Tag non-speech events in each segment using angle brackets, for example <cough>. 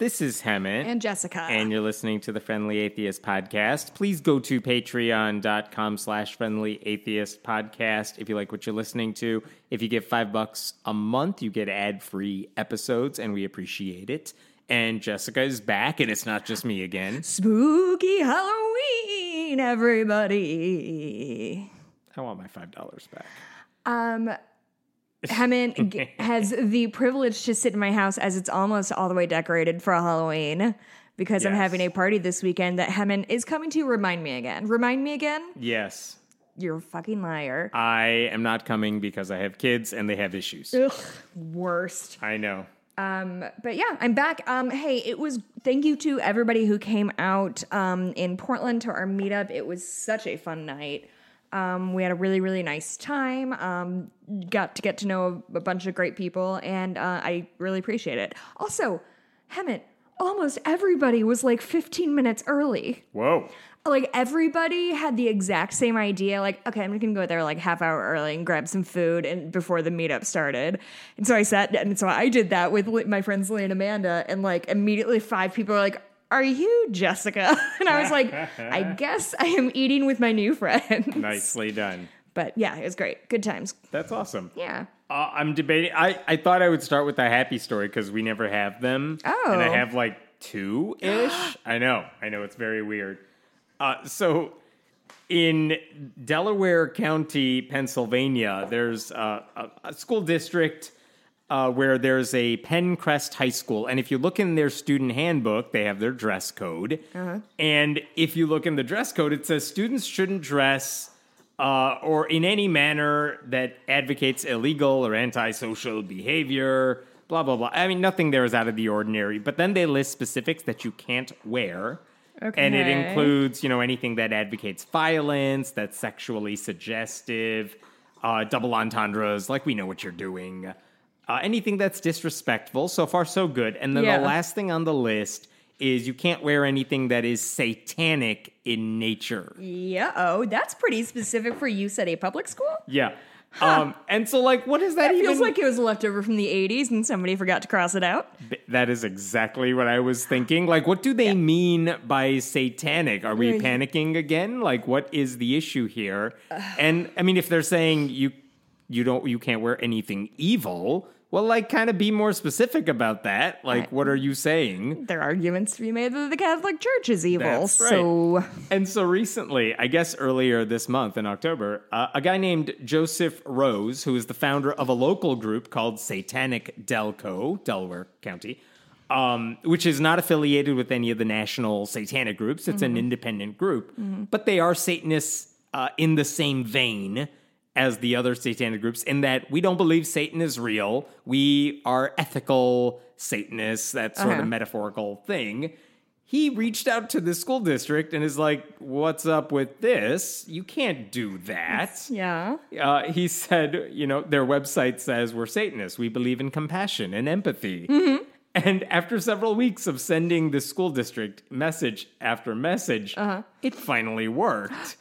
This is Hemant. And Jessica. And you're listening to the Friendly Atheist Podcast. Please go to patreon.com slash friendly atheist podcast if you like what you're listening to. If you give five bucks a month, you get ad-free episodes, and we appreciate it. And Jessica is back, and it's not just me again. Spooky Halloween, everybody. I want my five dollars back. Um, Hemant g- <laughs> has the privilege to sit in my house as it's almost all the way decorated for Halloween because I'm having a party this weekend that Hemant is coming to remind me again. Remind me again? Yes. You're a fucking liar. I am not coming because I have kids and they have issues. Ugh, worst. I know. but yeah, I'm back. Um, hey, it was thank you to everybody who came out um, in Portland to our meetup. It was such a fun night. Um, we had a really really nice time. Um, got to get to know a, a bunch of great people, and uh, I really appreciate it. Also, Hemant, almost everybody was like 15 minutes early Whoa. like everybody had the exact same idea like okay i'm gonna go there like half hour early and grab some food and before the meetup started and so i sat and so i did that with my friends lee and amanda and like immediately five people were like are you jessica <laughs> and i was like i <laughs> guess i am eating with my new friends Nicely done. but yeah it was great good times That's awesome. yeah Uh, I'm debating. I, I thought I would start with a happy story because we never have them. Oh. And I have like two ish. <gasps> I know. I know. It's very weird. Uh, so in Delaware County, Pennsylvania, there's a, a, a school district uh, where there's a Penncrest High School. And if you look in their student handbook, they have their dress code. And if you look in the dress code, it says students shouldn't dress uh, or in any manner that advocates illegal or antisocial behavior, blah, blah, blah. I mean, nothing there is out of the ordinary. But then they list specifics that you can't wear. And it includes, you know, anything that advocates violence, that's sexually suggestive, uh, double entendres, like we know what you're doing, uh, anything that's disrespectful. So far, so good. And then Yeah. the last thing on the list is you can't wear anything that is satanic in nature. yeah oh that's pretty specific for use at a public school Yeah. Um, and so, like, what is that it even? feels like it was left over from the 80s and somebody forgot to cross it out Th- That is exactly what I was thinking. Like, what do they mean by satanic? Are we panicking again? Like, what is the issue here? And I mean, if they're saying you you don't you can't wear anything evil, well, like, kind of be more specific about that. Like, what are you saying? there are arguments to be made that the Catholic Church is evil. That's right. So And so recently, I guess earlier this month in October, uh, a guy named Joseph Rose, who is the founder of a local group called Satanic Delco, Delaware County, um, which is not affiliated with any of the national satanic groups. It's an independent group, but they are Satanists uh, in the same vein as the other satanic groups in that we don't believe Satan is real. We are ethical Satanists, that sort Uh-huh. of metaphorical thing he reached out to the school district and is like, "What's up with this? You can't do that." yeah. Uh, he said, "You know, their website says we're Satanists. We believe in compassion and empathy." Mm-hmm. And after several weeks of sending the school district message after message, Uh-huh. it finally worked.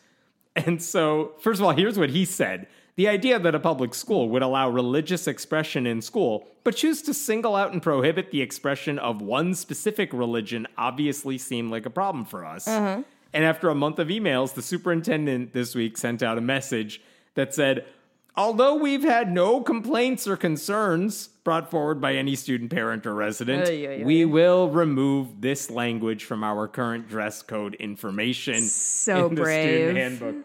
And so, first of all, here's what he said. The idea that a public school would allow religious expression in school, but choose to single out and prohibit the expression of one specific religion obviously seemed like a problem for us. Uh-huh. And after a month of emails, the superintendent this week sent out a message that said, although we've had no complaints or concerns brought forward by any student, parent, or resident, ay, ay. we will remove this language from our current dress code information So in the brave. student handbook.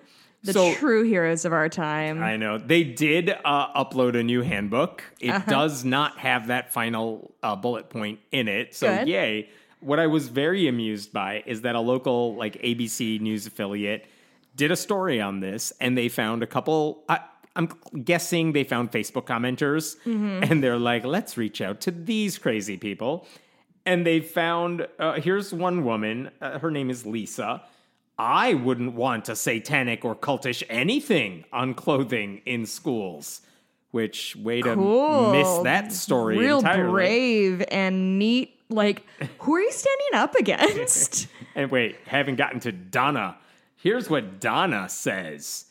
The so, true heroes of our time. I know. They did uh, upload a new handbook. It Uh-huh. does not have that final uh, bullet point in it. So, Good. yay. What I was very amused by is that a local, like, ABC news affiliate did a story on this and they found a couple. I'm guessing they found Facebook commenters Mm-hmm. and they're like, let's reach out to these crazy people. And they found uh, here's one woman. Uh, her name is Lisa. I wouldn't want a satanic or cultish anything on clothing in schools. Which way to Cool. miss that story Real entirely? brave and neat. Like, who are you standing up against? <laughs> And wait, haven't gotten to Donna. Here's what Donna says.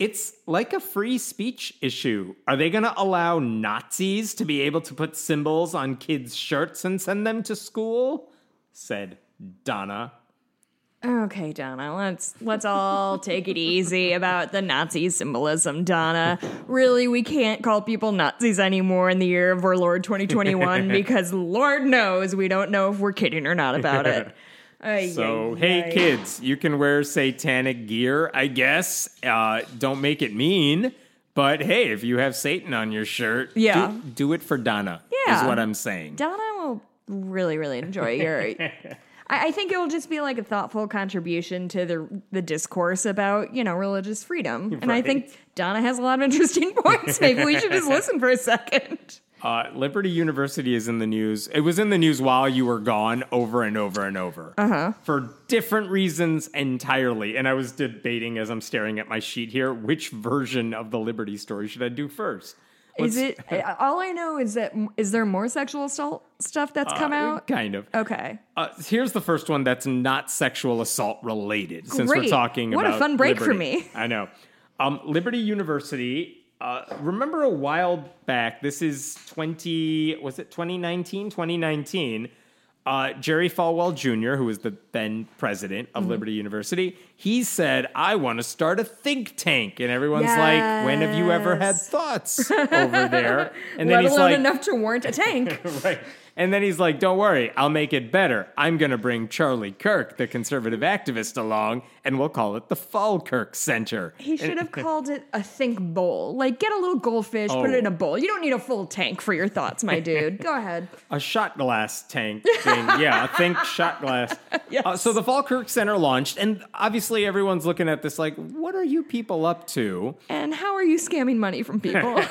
It's like a free speech issue. Are they going to allow Nazis to be able to put symbols on kids' shirts and send them to school? Said Donna. okay, Donna, let's let's all take it easy about the Nazi symbolism, Donna. Really, we can't call people Nazis anymore in the year of our Lord <laughs> 2021 because Lord knows we don't know if we're kidding or not about it. <laughs> Ay, So, ay, hey, ay. kids, you can wear satanic gear, I guess. Uh, don't make it mean. But hey, if you have Satan on your shirt, Yeah. do, do it for Donna, Yeah. is what I'm saying. Donna will really, really enjoy your. <laughs> I, I think it will just be like a thoughtful contribution to the the discourse about you know religious freedom, and I Right. think Donna has a lot of interesting points. Maybe we should just <laughs> listen for a second. Uh, Liberty University is in the news. It was in the news while you were gone over and over and over. Uh-huh. For different reasons entirely. And I was debating as I'm staring at my sheet here, which version of the Liberty story should I do first? Is Let's- it? All I know is that is there more sexual assault stuff that's come uh, out? Kind of. Okay, Uh, here's the first one that's not sexual assault related, since we're talking What a about fun break for me. I know. Um, Liberty University. Uh, remember a while back? This is twenty. Was it 2019? 2019. Uh, Jerry Falwell Jr., who was the then president of Mm-hmm. Liberty University, he said, "I want to start a think tank," and everyone's like, "When have you ever had thoughts <laughs> over there?" And let he's alone like, enough to warrant a tank. <laughs> right. And then he's like, don't worry, I'll make it better. I'm going to bring Charlie Kirk, the conservative activist, along, and we'll call it the Falkirk Center. He should have <laughs> called it a think bowl. Like, get a little goldfish, put Oh. it in a bowl. You don't need a full tank for your thoughts, my dude. Go ahead. <laughs> A shot glass tank thing. <laughs> yeah, a think shot glass. Yes. Uh, so the Falkirk Center launched, and obviously everyone's looking at this like, what are you people up to? And how are you scamming money from people?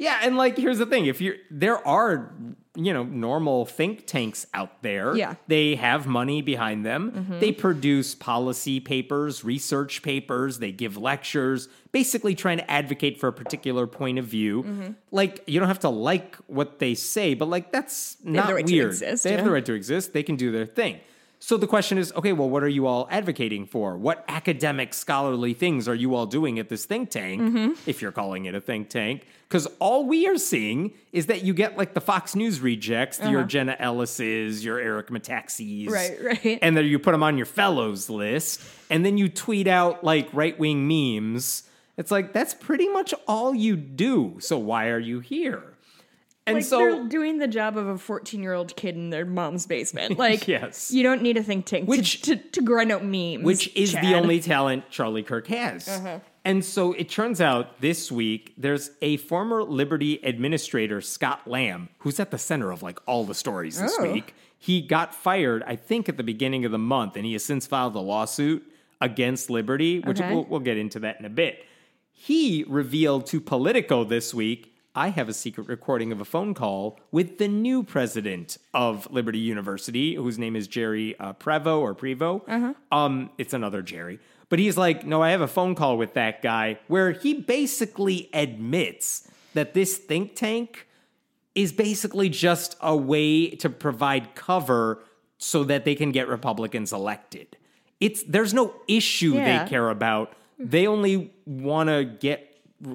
Yeah, and like here's the thing: if you're there are you know normal think tanks out there. Yeah. they have money behind them. Mm-hmm. They produce policy papers, research papers. They give lectures, basically trying to advocate for a particular point of view. Mm-hmm. Like you don't have to like what they say, but like that's have not the right to weird. exist, they have the right to exist. They can do their thing. So the question is, okay, well, what are you all advocating for? What academic, scholarly things are you all doing at this think tank, Mm-hmm. if you're calling it a think tank? Because all we are seeing is that you get like the Fox News rejects, your Jenna Ellis's, your Eric Metaxas, Uh-huh. Right, right. and then you put them on your fellows list, and then you tweet out like right wing memes. It's like that's pretty much all you do. So why are you here? And like so they're doing the job of a 14 year old kid in their mom's basement. <laughs> Like, Yes. you don't need a think tank Which- to, to, to grind out memes. which is the only talent Charlie Kirk has. Uh-huh. And so it turns out this week there's a former Liberty administrator, Scott Lamb, who's at the center of like all the stories this Oh. week. He got fired, I think, at the beginning of the month, and he has since filed a lawsuit against Liberty, which Okay. we'll, we'll get into that in a bit. He revealed to Politico this week I have a secret recording of a phone call with the new president of Liberty University, whose name is Jerry uh, Prevo or Prevo. Um, it's another Jerry. But he's like, no, I have a phone call with that guy where he basically admits that this think tank is basically just a way to provide cover so that they can get Republicans elected. It's there's no issue Yeah. they care about. They only want to get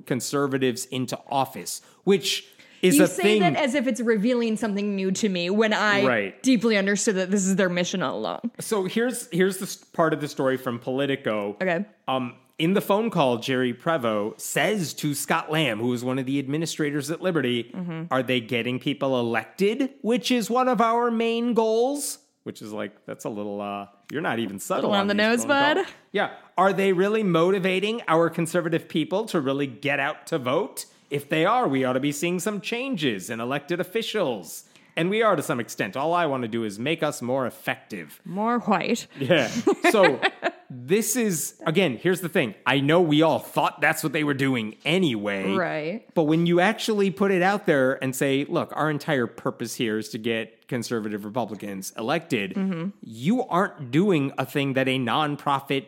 conservatives into office, which is you a say thing. that as if it's revealing something new to me when I Right. deeply understood that this is their mission all along. so here's here's the part of the story from Politico. Okay. Um, in the phone call, Jerry Prevo says to Scott Lamb, who is one of the administrators at Liberty, Mm-hmm. Are they getting people elected? Which is one of our main goals. Which is like, that's a little, uh, you're not even subtle. Little on the nose, bud. Yeah. Are they really motivating our conservative people to really get out to vote? If they are, we ought to be seeing some changes in elected officials. And we are to some extent. All I want to do is make us more effective. More white. Yeah. So this is again, here's the thing. I know we all thought that's what they were doing anyway. Right. But when you actually put it out there and say, look, our entire purpose here is to get conservative Republicans elected, Mm-hmm. you aren't doing a thing that a nonprofit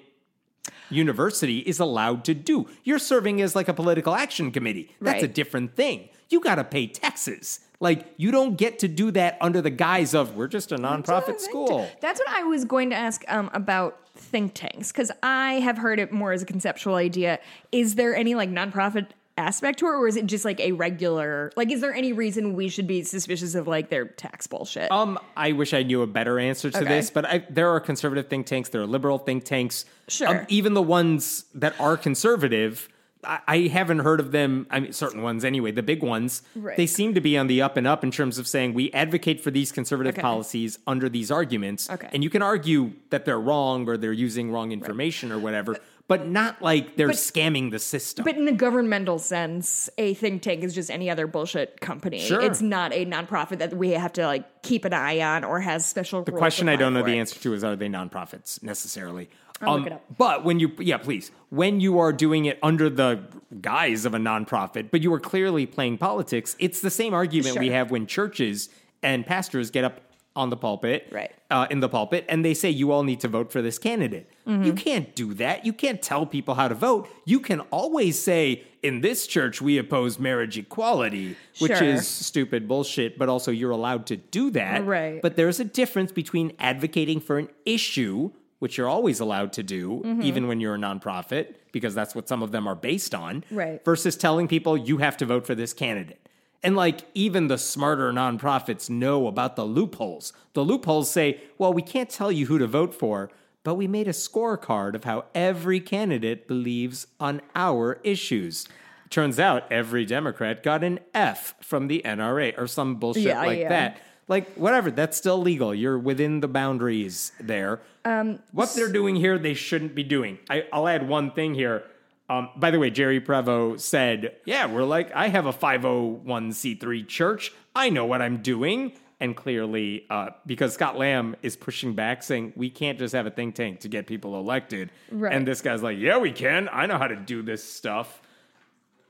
university is allowed to do. You're serving as like a political action committee. That's a different thing. You got to pay taxes. Like you don't get to do that under the guise of we're just a nonprofit school. That's what I was going to ask um, about think tanks because I have heard it more as a conceptual idea. Is there any like nonprofit aspect to it, or is it just like a regular? Like, is there any reason we should be suspicious of like their tax bullshit? Um, I wish I knew a better answer to Okay. this, but I, there are conservative think tanks, there are liberal think tanks. Sure. Um, even the ones that are conservative, I, I haven't heard of them. I mean, certain ones anyway, the big ones, Right. they seem to be on the up and up in terms of saying we advocate for these conservative Okay. policies under these arguments. Okay. And you can argue that they're wrong or they're using wrong information or whatever, but not like they're But- scamming the system. But in the governmental sense, a think tank is just any other bullshit company. Sure. It's not a nonprofit that we have to like keep an eye on or has special. The question I don't know the answer to is are they nonprofits necessarily? Um, I'll look it up. But when you, yeah, please, when you are doing it under the guise of a nonprofit, but you are clearly playing politics, it's the same argument we have when churches and pastors get up on the pulpit, Right. uh, in the pulpit, and they say you all need to vote for this candidate. Mm-hmm. You can't do that. You can't tell people how to vote. You can always say, in this church, we oppose marriage equality, which is stupid bullshit, but also you're allowed to do that. Right. But there's a difference between advocating for an issue, which you're always allowed to do, Mm-hmm. even when you're a nonprofit, because that's what some of them are based on, Right. versus telling people you have to vote for this candidate. And like even the smarter nonprofits know about the loopholes. The loopholes say, well, we can't tell you who to vote for, but we made a scorecard of how every candidate believes on our issues. Turns out every Democrat got an F from the NRA or some bullshit Yeah, like yeah. that. Like whatever, that's still legal. You're within the boundaries there. Um, what they're doing here, they shouldn't be doing. I, I'll add one thing here. Um, by the way, Jerry Prevo said, "Yeah, we're like I have a 501c3 church. I know what I'm doing." And clearly, uh, because Scott Lamb is pushing back, saying we can't just have a think tank to get people elected. Right. And this guy's like, "Yeah, we can. I know how to do this stuff."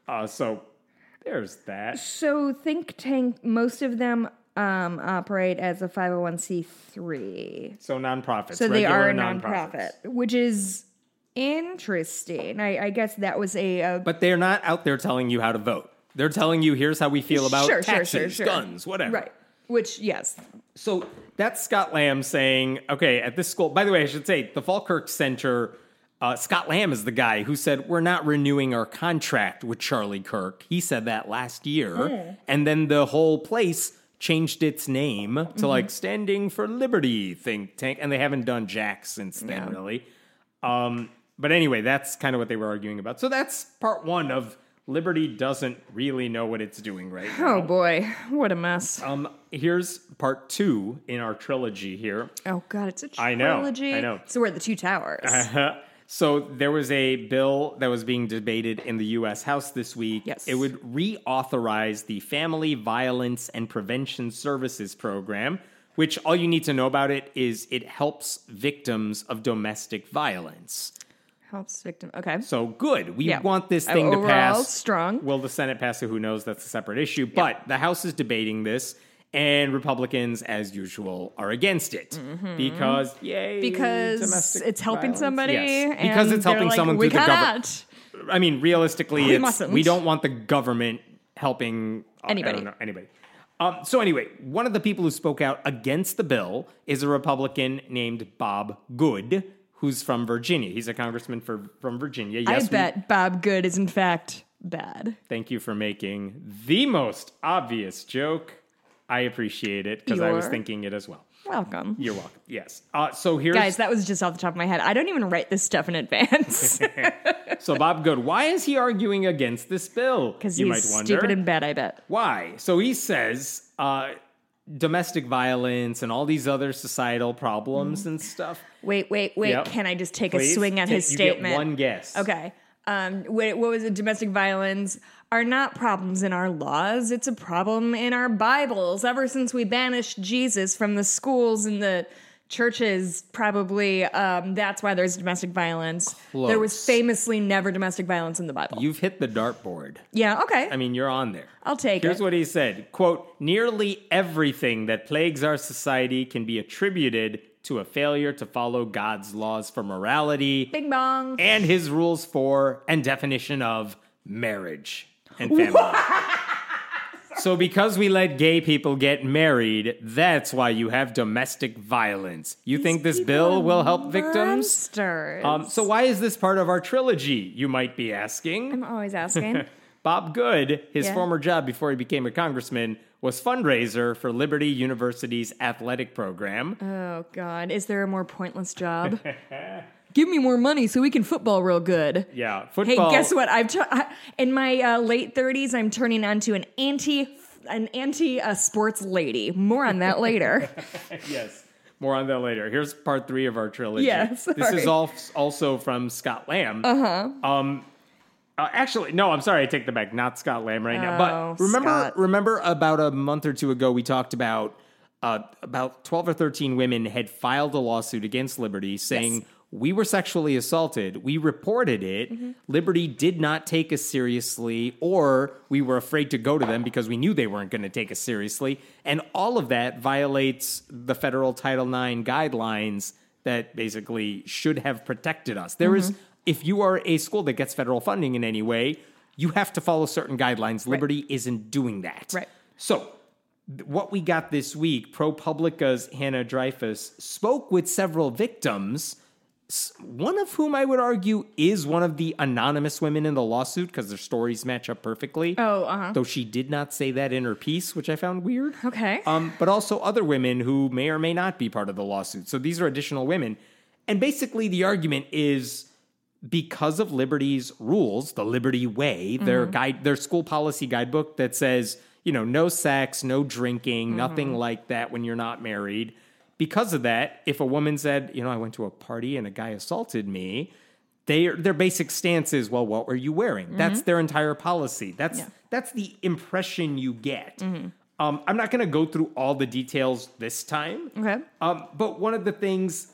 Uh, so there's that. So think tank, most of them um, operate as a five hundred one c three. So nonprofits. So they are a nonprofit, which is interesting. I, I guess that was a, a But they're not out there telling you how to vote. They're telling you here's how we feel about sure, taxes, sure, sure. guns, whatever. right. Which yes, So that's Scott Lamb saying, okay, at this school, by the way, I should say the Falkirk Center, uh, Scott Lamb is the guy who said, we're not renewing our contract with Charlie Kirk. He said that last year. And then the whole place changed its name to Mm-hmm. like Standing for Liberty think tank. And they haven't done Jack since then, really. Um, but anyway, that's kind of what they were arguing about. So that's part one of Liberty doesn't really know what it's doing right now. Oh boy, what a mess. Um, here's part two in our trilogy here. oh god, it's a trilogy. I know, I know. So we're at the two towers. So there was a bill that was being debated in the U.S. House this week. Yes. It would reauthorize the Family Violence and Prevention Services Program, which all you need to know about it is it helps victims of domestic violence. Helps victim. Okay. So good. We Yeah. want this thing to pass. strong. Will the Senate pass it? Who knows? That's a separate issue. But the House is debating this, and Republicans, as usual, are against it because yay, Mm-hmm. because it's helping violence. somebody. Yes. because it's helping like, someone we through the cannot. government. I mean, realistically, We mustn't. we don't want the government helping uh, Anybody. know, anybody. Um, so anyway, one of the people who spoke out against the bill is a Republican named Bob Good, who's from Virginia. He's a congressman for from Virginia. I Yes, we- bet Bob Good is in fact bad. Thank you for making the most obvious joke. I appreciate it because I was thinking it as well. Welcome. You're welcome. Yes. Uh, so here's Guys, that was just off the top of my head. I don't even write this stuff in advance <laughs> so Bob Good. Why is he arguing against this bill? <laughs> because you he's might wonder. stupid and bad, I bet. Why? So he says uh, domestic violence and all these other societal problems and stuff. Wait, wait, wait. Yep. Can I just take Please, a swing at his you get statement? one guess. Okay. Um, what, what was it? Domestic violence are not problems in our laws. It's a problem in our Bibles. Ever since we banished Jesus from the schools and the churches, probably um, that's why there's domestic violence. There was famously never domestic violence in the Bible. You've hit the dartboard. yeah. Okay. I mean, you're on there. I'll take Here's it. Here's what he said quote, nearly everything that plagues our society can be attributed to a failure to follow God's laws for morality Bing bong. and his rules for and definition of marriage and <laughs> family. So because we let gay people get married, that's why you have domestic violence. You think this bill will help victims? Monsters. Um, so why is this part of our trilogy, you might be asking? I'm always <laughs> asking. Bob Good, his Yeah. former job before he became a congressman, was fundraiser for Liberty University's athletic program. oh God, is there a more pointless job? <laughs> Give me more money so we can football real good. yeah, football. Hey, guess what? I've tu- I- in my uh, late thirties, I'm turning onto an anti an anti uh, sports lady. More on that later. <laughs> Yes. More on that later. Here's part three of our trilogy. Yeah, this is all also from Scott Lamb. Uh-huh. Um, uh, actually, no, I'm sorry, I take the back. Not Scott Lamb right now. Oh, But remember, Scott. remember about a month or two ago, we talked about uh, about 12 or 13 women had filed a lawsuit against Liberty saying Yes. We were sexually assaulted. We reported it. Mm-hmm. Liberty did not take us seriously, or we were afraid to go to them because we knew they weren't going to take us seriously. And all of that violates the federal Title IX guidelines that basically should have protected us. There is, Mm-hmm. if you are a school that gets federal funding in any way, you have to follow certain guidelines. Liberty isn't doing that. Right. So, what we got this week, ProPublica's Hannah Dreyfus spoke with several victims, one of whom I would argue is one of the anonymous women in the lawsuit because their stories match up perfectly. Oh, uh-huh. Though she did not say that in her piece, which I found weird. Okay. Um, but also other women who may or may not be part of the lawsuit. So these are additional women. And basically, the argument is because of Liberty's rules, the Liberty Way, their guide, their school policy guidebook that says, you know, no sex, no drinking, nothing like that when you're not married. Because of that, if a woman said, you know, I went to a party and a guy assaulted me, they, their basic stance is, well, what were you wearing? That's their entire policy. That's that's the impression you get. Um, I'm not going to go through all the details this time. Okay. Um, but one of the things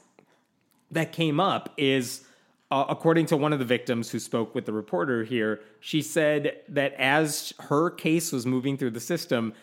that came up is, uh, according to one of the victims who spoke with the reporter here, she said that as her case was moving through the system,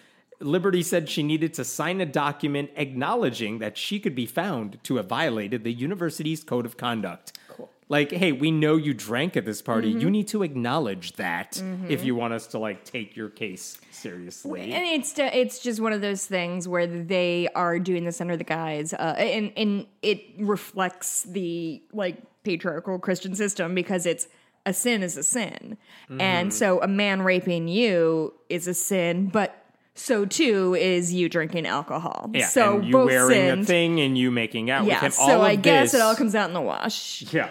Liberty said she needed to sign a document acknowledging that she could be found to have violated the university's code of conduct. Cool. Like, hey, we know you drank at this party. You need to acknowledge that if you want us to like take your case seriously. And it's it's just one of those things where they are doing this under the guise, uh, and and it reflects the like patriarchal Christian system because it's a sin is a sin, Mm-hmm. and so a man raping you is a sin, but so too is you drinking alcohol. Yeah, so and you both wearing sins. a thing and you making out Yeah, with him. so I guess this, it all comes out in the wash. Yeah.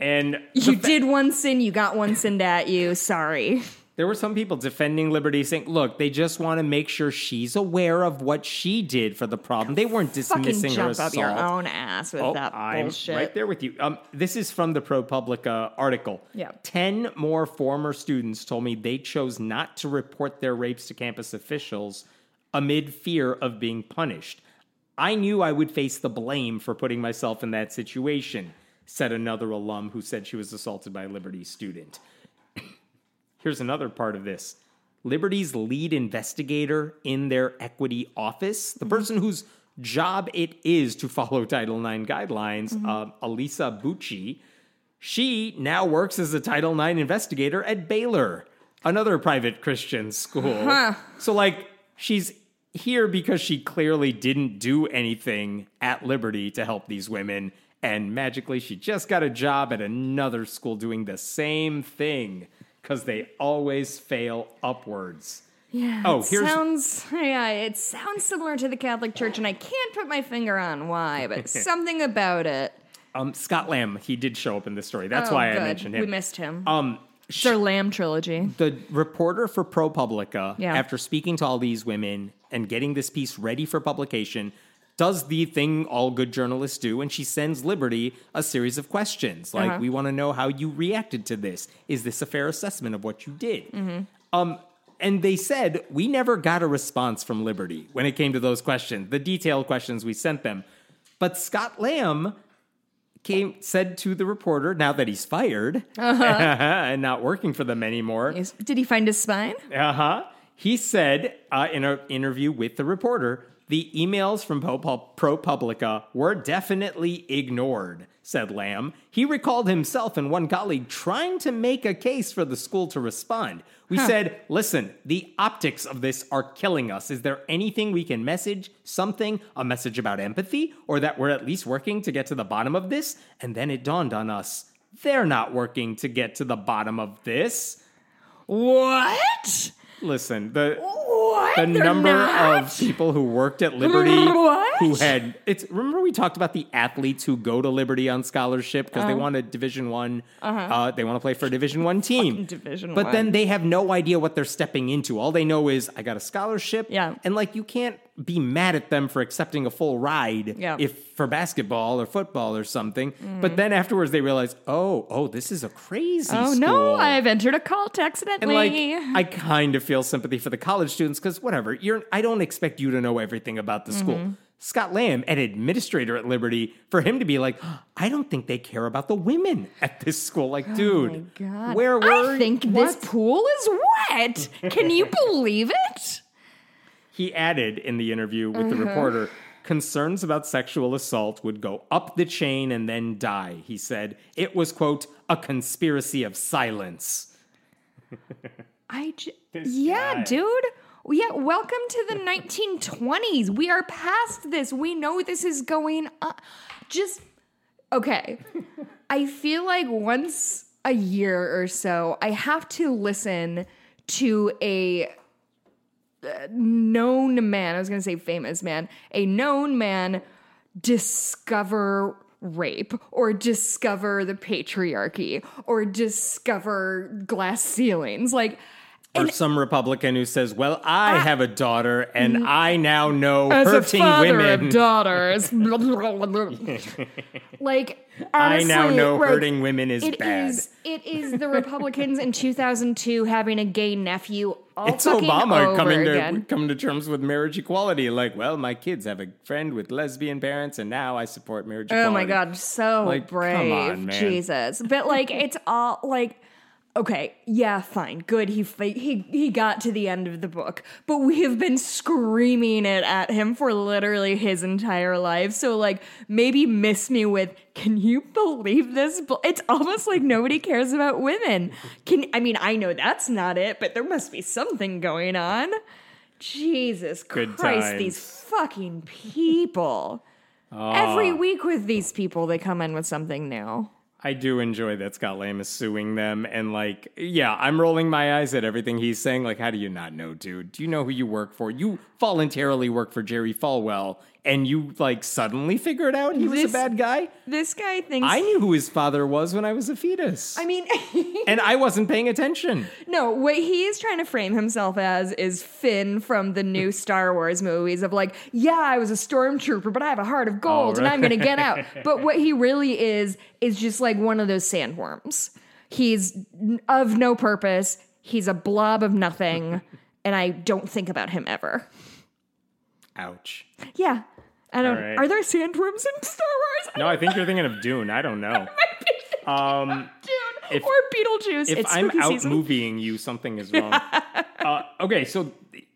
And You fa- did one sin, you got one sinned at you. Sorry. There were some people defending Liberty saying, look, they just want to make sure she's aware of what she did for the problem. They weren't dismissing her jump assault. up your own ass with Oh, that I'm bullshit. right there with you. Um, this is from the ProPublica article. Yeah. Ten more former students told me they chose not to report their rapes to campus officials amid fear of being punished. I knew I would face the blame for putting myself in that situation, said another alum who said she was assaulted by a Liberty student. Here's another part of this. Liberty's lead investigator in their equity office, the person whose job it is to follow Title IX guidelines, uh, Elisa Bucci, she now works as a Title IX investigator at Baylor, another private Christian school. So, like, she's here because she clearly didn't do anything at Liberty to help these women. And magically, she just got a job at another school doing the same thing because they always fail upwards. Yeah. Oh, it here's- sounds <laughs> yeah, it sounds similar to the Catholic Church, and I can't put my finger on why, but <laughs> something about it. Um, Scott Lamb, he did show up in this story. That's Oh, why good. I mentioned him. We missed him. Um, it's our Lamb trilogy. the reporter for ProPublica, Yeah. after speaking to all these women and getting this piece ready for publication, does the thing all good journalists do, and she sends Liberty a series of questions. Like, Uh-huh. we want to know how you reacted to this. Is this a fair assessment of what you did? Mm-hmm. Um, and they said we never got a response from Liberty when it came to those questions, the detailed questions we sent them. But Scott Lamb came said to the reporter, now that he's fired Uh-huh. <laughs> and not working for them anymore, Did he find his spine? uh huh. He said uh, in an interview with the reporter, the emails from ProPublica were definitely ignored, said Lamb. He recalled himself and one colleague trying to make a case for the school to respond. We said, listen, the optics of this are killing us. Is there anything we can message? Something? A message about empathy? Or that we're at least working to get to the bottom of this? And then it dawned on us they're not working to get to the bottom of this. What? Listen, the What? the They're number not? of people who worked at Liberty What? who had it's remember we talked about the athletes who go to Liberty on scholarship because Uh-huh. they want a division one uh they want to play for a division one team Division but then they have no idea what they're stepping into all they know is i got a scholarship Yeah. and like you can't be mad at them for accepting a full ride Yeah. Mm-hmm. if for basketball or football or something but then afterwards they realize oh oh this is a crazy Oh school. no, I've entered a cult And accidentally. like, I kind of feel sympathy for the college students because whatever, you're. I don't expect you to know everything about the school. Mm-hmm. Scott Lamb, an administrator at Liberty, for him to be like, I don't think they care about the women at this school. Like, dude, Oh God. where were? I think this pool is wet. Can you <laughs> believe it? He added in the interview with the Uh-huh. reporter. Concerns about sexual assault would go up the chain and then die, he said. It was, quote, a conspiracy of silence. <laughs> I j- This yeah, guy. dude. Yeah, welcome to the 1920s. We are past this. We know this is going on. Just okay. <laughs> I feel like once a year or so, I have to listen to a known man. I was going to say famous man. A known man discover rape or discover the patriarchy or discover glass ceilings. Like Or some Republican who says, Well, I have a daughter and mm. I now know as a hurting father women. of daughters. <laughs> like I now know like, hurting women is it bad. is- it is the Republicans in 2002 having a gay nephew. All it's Obama over coming to again. coming to terms with marriage equality. Like, well, my kids have a friend with lesbian parents, and now I support marriage equality. Oh my god, so Like, brave, on. Jesus! But like, it's all like, okay, yeah, fine, good. He he he got to the end of the book, but we have been screaming it at him for literally his entire life. So like, maybe miss me with. Can you believe this? It's almost like nobody cares about women. Can I mean I know that's not it, but there must be something going on. Jesus Good Christ, times. these fucking people. Every week with these people, they come in with something new. I do enjoy that Scott Lamb is suing them, and like, yeah, I'm rolling my eyes at everything he's saying. Like, how do you not know, dude? Do you know who you work for? You voluntarily work for Jerry Falwell, and you like suddenly figured out he was This- a bad guy. This guy thinks. I knew who his father was when I was a fetus, I mean, <laughs> and I wasn't paying attention. no, what he is trying to frame himself as is Finn from the new <laughs> Star Wars movies of like, yeah, I was a stormtrooper, but I have a heart of gold and. I'm going to get out. but what he really is, is just like one of those sandworms. He's of no purpose, he's a blob of nothing, <laughs> and I don't think about him ever. Ouch. Yeah. I don't. All right. Are there sandworms in Star Wars? No, I think you're thinking of Dune. I don't know. <laughs> <laughs> Um, Dune if- or Beetlejuice. if it's I'm out season. movieing you, something is wrong. <laughs> uh, okay, so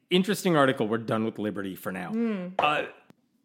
interesting article. We're done with Liberty for now. Hmm. Uh,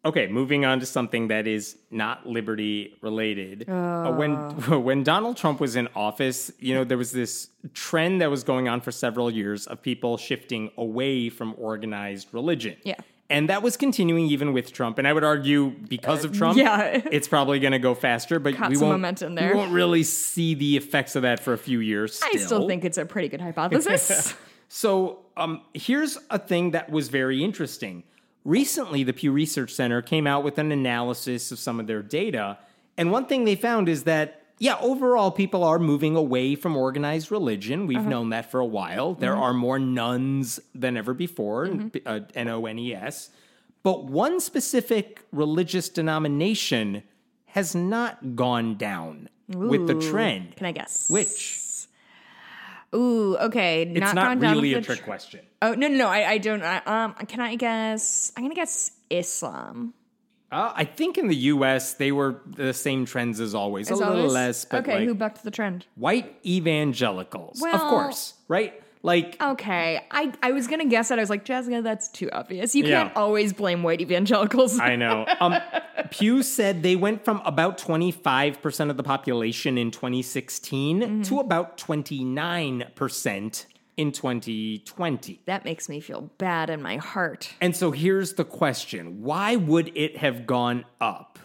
okay, moving on to something that is not Liberty related. Uh, when when Donald Trump was in office, you know, there was this trend that was going on for several years of people shifting away from organized religion. Yeah. And that was continuing even with Trump. And I would argue because of Trump, yeah. <laughs> it's probably going to go faster. But Caught we won't, momentum we there. won't really see the effects of that for a few years. I still think it's a pretty good <laughs> hypothesis. So um, here's a thing that was very interesting. Recently, the Pew Research Center came out with an analysis of some of their data. And one thing they found is that, yeah, overall, people are moving away from organized religion. We've known that for a while. There are more nones than ever before, uh, N O N E S. But one specific religious denomination has not gone down with the trend. Can I guess? Which? Ooh, okay. It's not, not, really a trick tr- question. Oh no, no, no! I, I don't. I, um, can I guess? I'm gonna guess Islam. Uh, I think in the U.S. they were the same trends as always, As a little always? less, but okay, like who bucked the trend? white evangelicals, of course, right? Like Okay, I I was gonna guess that. I was like, Jessica, that's too obvious. You Yeah. can't always blame white evangelicals. I know. <laughs> Um, Pew said they went from about 25% of the population in 2016 Mm-hmm. to about 29% in 2020. that makes me feel bad in my heart. And so here's the question why would it have gone up?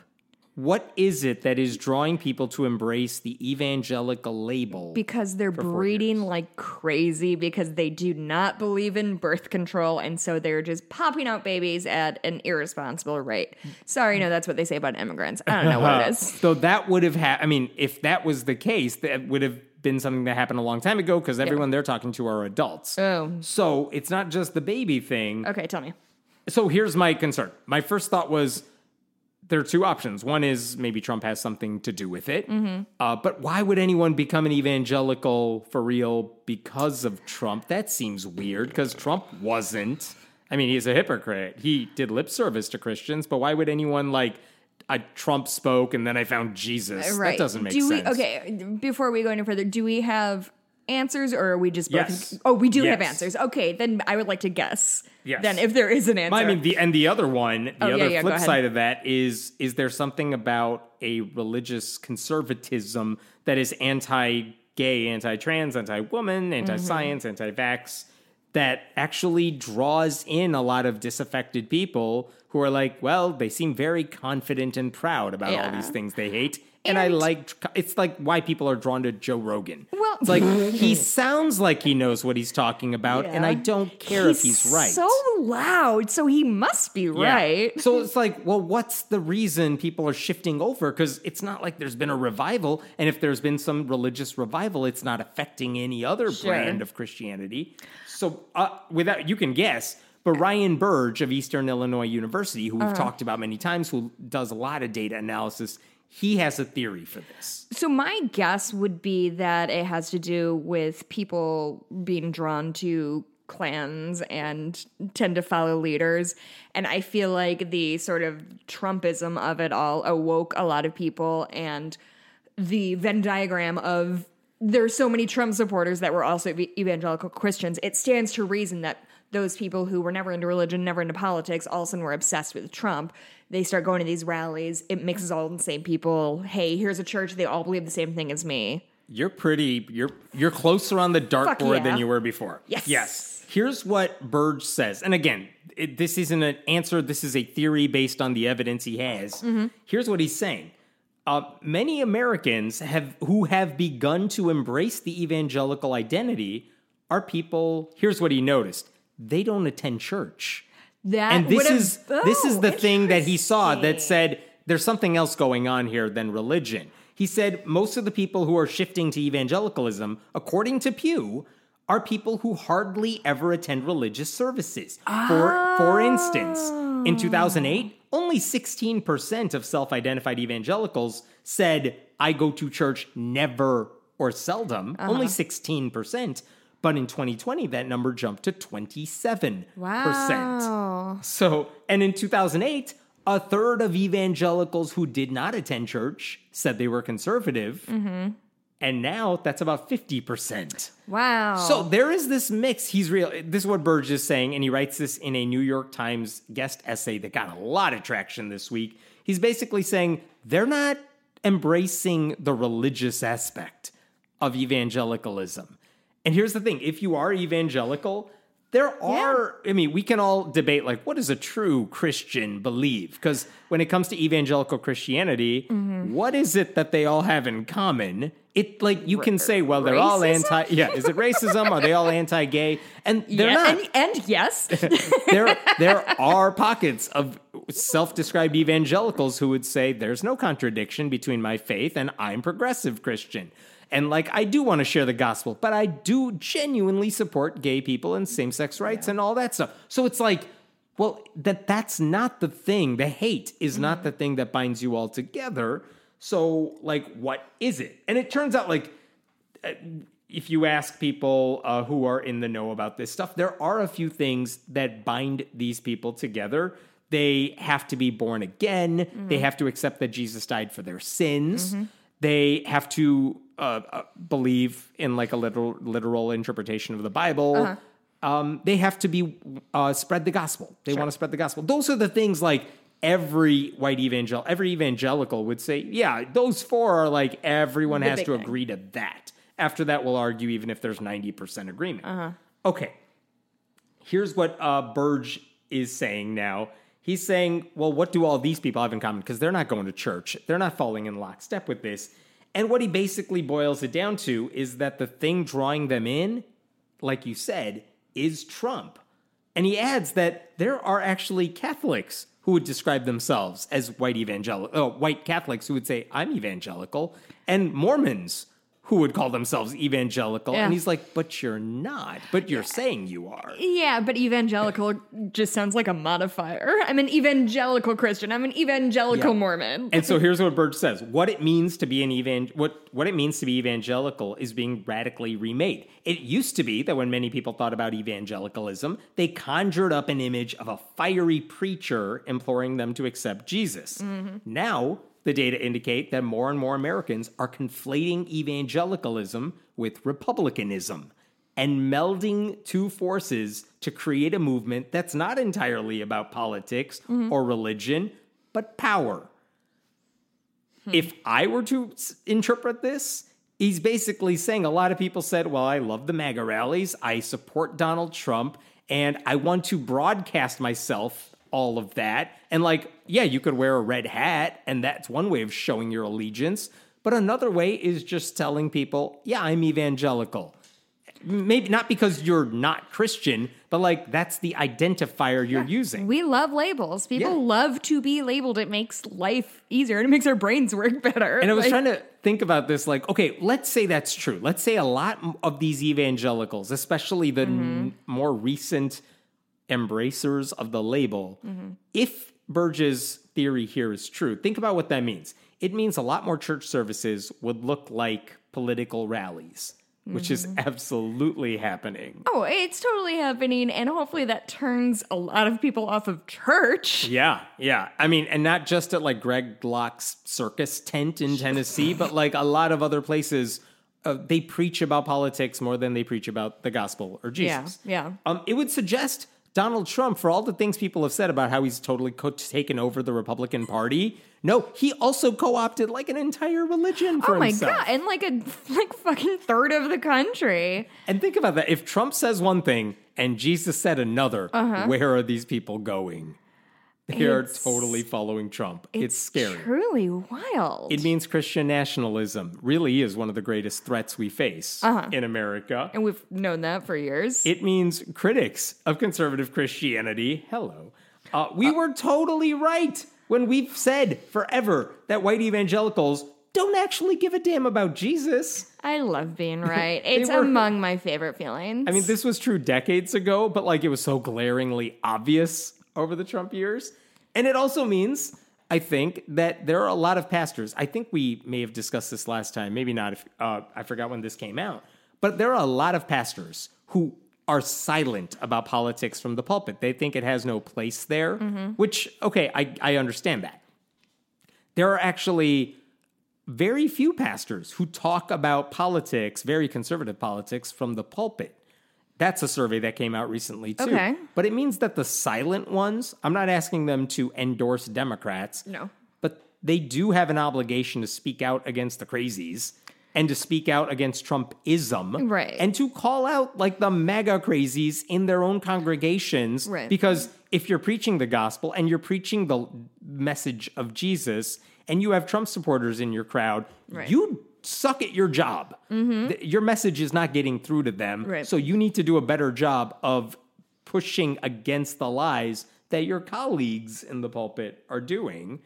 What is it that is drawing people to embrace the evangelical label? Because they're breeding like crazy because they do not believe in birth control, and so they're just popping out babies at an irresponsible rate. Sorry, no, that's what they say about immigrants. I don't know what it <laughs> is. So that would have had, I mean, if that was the case, that would have been something that happened a long time ago because everyone they're talking to are adults. Oh. So it's not just the baby thing. Okay, tell me. So here's my concern. My first thought was there are two options. One is maybe Trump has something to do with it. Mm-hmm. Uh, but why would anyone become an evangelical for real because of Trump? That seems weird because Trump wasn't. I mean, he's a hypocrite. He did lip service to Christians, but why would anyone like I Trump spoke and then I found Jesus? Right. That doesn't make do sense. We, okay, before we go any further, do we have answers or are we just both Yes. Oh, we do have answers. Okay, then I would like to guess. Yes. Then if there is an answer. I mean, the and the other one, the Oh, other yeah, go flip side of that is is there something about a religious conservatism that is anti-gay, anti-trans, anti-woman, Mm-hmm. anti-science, anti-vax that actually draws in a lot of disaffected people who are like, well, they seem very confident and proud about all these things they hate. And, I like it's like why people are drawn to Joe Rogan. Well- it's like <laughs> he sounds like he knows what he's talking about, and I don't care if he's right. So loud, so he must be Yeah. right. So it's like, well, what's the reason people are shifting over? Because it's not like there's been a revival. And if there's been some religious revival, it's not affecting any other Sure. brand of Christianity. So, uh, without, you can guess. But Ryan Burge of Eastern Illinois University, who we've Uh-huh. talked about many times, who does a lot of data analysis, he has a theory for this. So my guess would be that it has to do with people being drawn to clans and tend to follow leaders. And I feel like the sort of Trumpism of it all awoke a lot of people and the Venn diagram of there's so many Trump supporters that were also evangelical Christians. It stands to reason that those people who were never into religion, never into politics, all of a sudden were obsessed with Trump. They start going to these rallies. It mixes all the same people. Hey, here's a church. They all believe the same thing as me. You're pretty. You're you're closer on the dartboard yeah. than you were before. Yes. Yes. Here's what Burge says, and again, it, this isn't an answer. This is a theory based on the evidence he has. Mm-hmm. Here's what he's saying. Uh, many Americans have who have begun to embrace the evangelical identity are people. Here's what he noticed: they don't attend church That and this is this is Oh, the thing that he saw that said there's something else going on here than religion. He said most of the people who are shifting to evangelicalism, according to Pew, are people who hardly ever attend religious services. For for instance, in 2008, only 16% of self-identified evangelicals said I go to church never or seldom. Only 16%. But in 2020, that number jumped to 27%. Wow. So, and in 2008, a third of evangelicals who did not attend church said they were conservative. Mm-hmm. And now that's about 50%. Wow. So there is this mix. He's real. This is what Burge is saying, and he writes this in a New York Times guest essay that got a lot of traction this week. He's basically saying they're not embracing the religious aspect of evangelicalism. And here's the thing if you are evangelical, there are, I mean, we can all debate like, what does a true Christian believe? Because when it comes to evangelical Christianity, Mm-hmm. what is it that they all have in common? It like you can say, well, they're all anti. Yeah, is it racism? Are they all anti-gay? And they're yeah, not. And, and yes, <laughs> <laughs> there there are pockets of self-described evangelicals who would say there's no contradiction between my faith and I'm progressive Christian. And like I do want to share the gospel, but I do genuinely support gay people and same-sex rights and all that stuff. So it's like well that that's not the thing. The hate is not mm-hmm. the thing that binds you all together. So like what is it? And it turns out like uh, if you ask people uh, who are in the know about this stuff, there are a few things that bind these people together. They have to be born again. They mm-hmm. have to accept that Jesus died for their sins. Mm-hmm. They have to uh, uh, believe in like a literal literal interpretation of the Bible. Um, they have to be uh, spread the gospel. They want to spread the gospel. Those are the things like every white evangel, every evangelical would say. Yeah, those four are like everyone The has to thing. agree to that. After that, we'll argue even if there's 90% agreement. Okay. Here's what uh, Burge is saying now. He's saying, well, what do all these people have in common? Because they're not going to church, they're not falling in lockstep with this. And what he basically boils it down to is that the thing drawing them in, like you said, is Trump. And he adds that there are actually Catholics who would describe themselves as white evangelical, oh, white Catholics who would say, I'm evangelical, and Mormons who would call themselves evangelical. Yeah. And he's like, but you're not, but you're saying you are. yeah, but evangelical just sounds like a modifier. I'm an evangelical Christian. I'm an evangelical Yeah. Mormon. And so here's what Burge says: what it means to be an evan, what what it means to be evangelical is being radically remade. It used to be that when many people thought about evangelicalism, they conjured up an image of a fiery preacher imploring them to accept Jesus. Mm-hmm. Now. The data indicate that more and more Americans are conflating evangelicalism with republicanism and melding two forces to create a movement that's not entirely about politics mm-hmm. or religion, but power. Hmm. If I were to s- interpret this, he's basically saying a lot of people said, Well, I love the MAGA rallies, I support Donald Trump, and I want to broadcast myself all of that. And like, yeah, you could wear a red hat, and that's one way of showing your allegiance. But another way is just telling people, Yeah, I'm evangelical maybe not because you're not Christian, but like that's the identifier you're using. we love labels. People Yeah. love to be labeled. It makes life easier and it makes our brains work better. and I was Like, trying to think about this like, okay, let's say that's true. Let's say a lot of these evangelicals, especially the mm-hmm. n- more recent embracers of the label, if Burge's theory here is true, think about what that means. It means a lot more church services would look like political rallies, which is absolutely happening. Oh, it's totally happening. And hopefully that turns a lot of people off of church. Yeah, yeah. I mean, and not just at like Greg Locke's circus tent in Tennessee, but like a lot of other places. Uh, they preach about politics more than they preach about the gospel or Jesus. Yeah, yeah. Um, it would suggest Donald Trump, for all the things people have said about how he's totally co- taken over the Republican Party, no, he also co-opted like an entire religion for Oh my himself. god! And like a <laughs> like fucking third of the country. And think about that. If Trump says one thing and Jesus said another, Uh-huh. where are these people going? <laughs> They are totally following Trump. It's, scary. Truly wild. It means Christian nationalism really is one of the greatest threats we face Uh-huh. in America. and we've known that for years. It means critics of conservative Christianity, hello. Uh, we were totally right when we've said forever that white evangelicals don't actually give a damn about Jesus. I love being <laughs> right. It's were- among my favorite feelings. I mean, this was true decades ago, but like it was so glaringly obvious over the Trump years. And it also means, I think, that there are a lot of pastors. I think we may have discussed this last time, maybe not. If uh, I forgot when this came out, but there are a lot of pastors who are silent about politics from the pulpit. They think it has no place there. Which, okay, I, I understand that. There are actually very few pastors who talk about politics, very conservative politics, from the pulpit. That's a survey that came out recently, too. Okay. But it means that the silent ones, I'm not asking them to endorse Democrats. No. But they do have an obligation to speak out against the crazies. and to speak out against Trumpism. Right. And to call out like the mega crazies in their own congregations. Right. Because if you're preaching the gospel and you're preaching the message of Jesus and you have Trump supporters in your crowd, Right. you suck at your job. Th- Your message is not getting through to them. Right. So you need to do a better job of pushing against the lies that your colleagues in the pulpit are doing.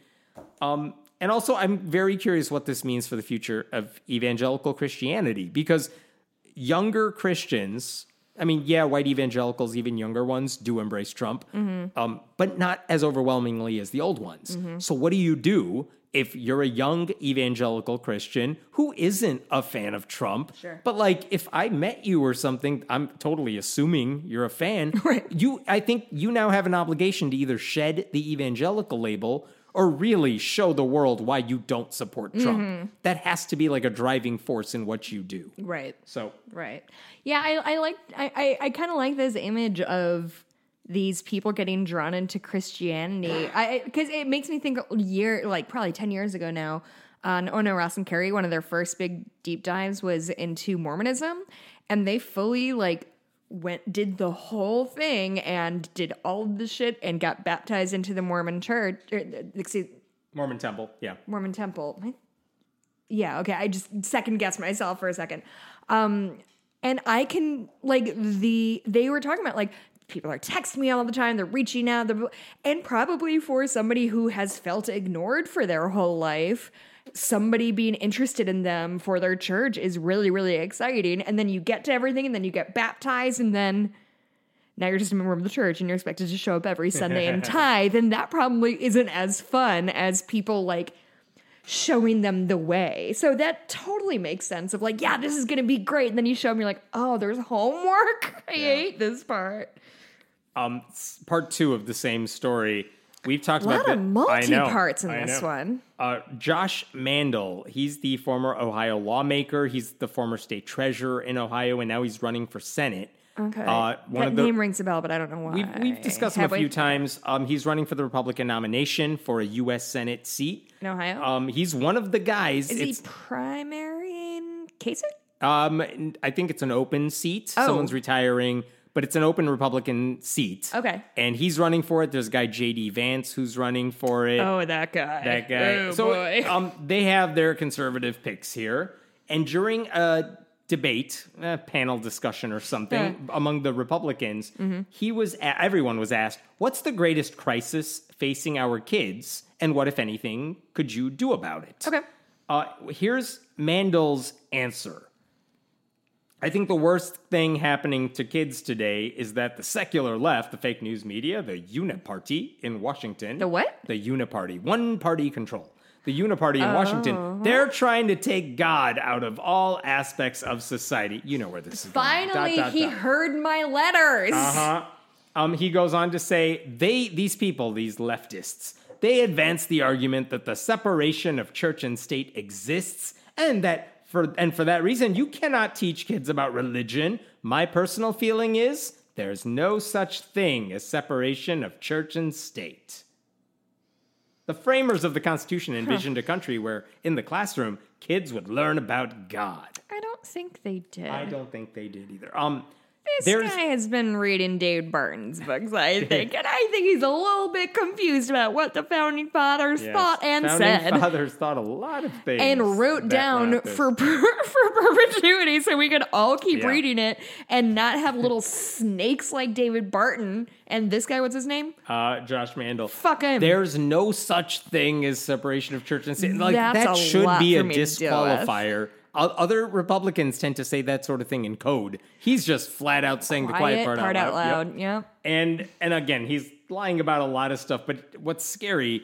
Um, and also, I'm very curious what this means for the future of evangelical Christianity because younger Christians, I mean, yeah, white evangelicals, even younger ones, do embrace Trump, um, but not as overwhelmingly as the old ones. So, what do you do if you're a young evangelical Christian who isn't a fan of Trump? Sure. But like, if I met you or something, I'm totally assuming you're a fan. <laughs> Right. You, I think you now have an obligation to either shed the evangelical label or really show the world why you don't support Trump. Mm-hmm. That has to be like a driving force in what you do. Right. So, Right. Yeah, I, I like I, I, I kind of like this image of these people getting drawn into Christianity. I because it makes me think year like probably ten years ago now. Uh, oh no, Ross and Carrie, one of their first big deep dives was into Mormonism, and they fully like went did the whole thing and did all of the shit and got baptized into the Mormon church. Or, excuse, Mormon Temple, yeah. Mormon temple. Yeah, okay. I just second guessed myself for a second. Um, and I can like the they were talking about like people are texting me all the time. They're reaching out, they're, and probably for somebody who has felt ignored for their whole life, somebody being interested in them for their church is really really exciting. And then you get to everything, and then you get baptized, and then now you're just a member of the church and you're expected to show up every Sunday and <laughs> tithe, and that probably isn't as fun as people like showing them the way. So that totally makes sense of like, yeah, this is gonna be great. And then you show them, you're like, oh, there's homework. <laughs> I hate this part. Um, part two of the same story. We've talked A lot about of the- I multi-parts in I this know. one. Uh, Josh Mandel, he's the former Ohio lawmaker. He's the former state treasurer in Ohio, and now he's running for Senate. Okay. Uh, one that of the name rings a bell, but I don't know why. We've, we've discussed him Have a few we? times. Um, he's running for the Republican nomination for a U.S. Senate seat. In Ohio? Um, he's one of the guys. Is it's, he primary in Kasich? um, I think it's an open seat. Oh. Someone's retiring, but it's an open Republican seat. Okay. And he's running for it. There's a guy, J.D. Vance, who's running for it. Oh, that guy. that guy. Oh, so boy. <laughs> um, they have their conservative picks here, and during a debate, a panel discussion or something among the Republicans, Mm-hmm. he was a- everyone was asked, "What's the greatest crisis facing our kids, and what, if anything, could you do about it?" Okay. Uh, here's Mandel's answer. I think the worst thing happening to kids today is that the secular left, the fake news media, the Uniparty in Washington. The what? The Uniparty. One party control. The Uniparty in Oh. Washington. They're trying to take God out of all aspects of society. You know where this is going. Finally, Dot, dot, he dot. heard my letters. Uh-huh. Um, he goes on to say they these people, these leftists, they advance the argument that the separation of church and state exists, and that for and for that reason you cannot teach kids about religion. My personal feeling is there's no such thing as separation of church and state. The framers of the Constitution envisioned a country where, in the classroom, kids would learn about God. I don't think they did. I don't think they did either. Um, This there's guy has been reading David Barton's books, I <laughs> think, and I think he's a little bit confused about what the founding fathers Yes. thought and said. The Founding said. Fathers thought a lot of things and wrote down for per- <laughs> for perpetuity, so we could all keep Yeah. reading it and not have <laughs> little snakes like David Barton and this guy. What's his name? uh, Josh Mandel. Fuck him. There's no such thing as separation of church and state. Like That's that should be a me to deal with. disqualifier. Other Republicans tend to say that sort of thing in code. He's just flat out saying the quiet part, part out loud. Yep. Yep. And and again, he's lying about a lot of stuff. But what's scary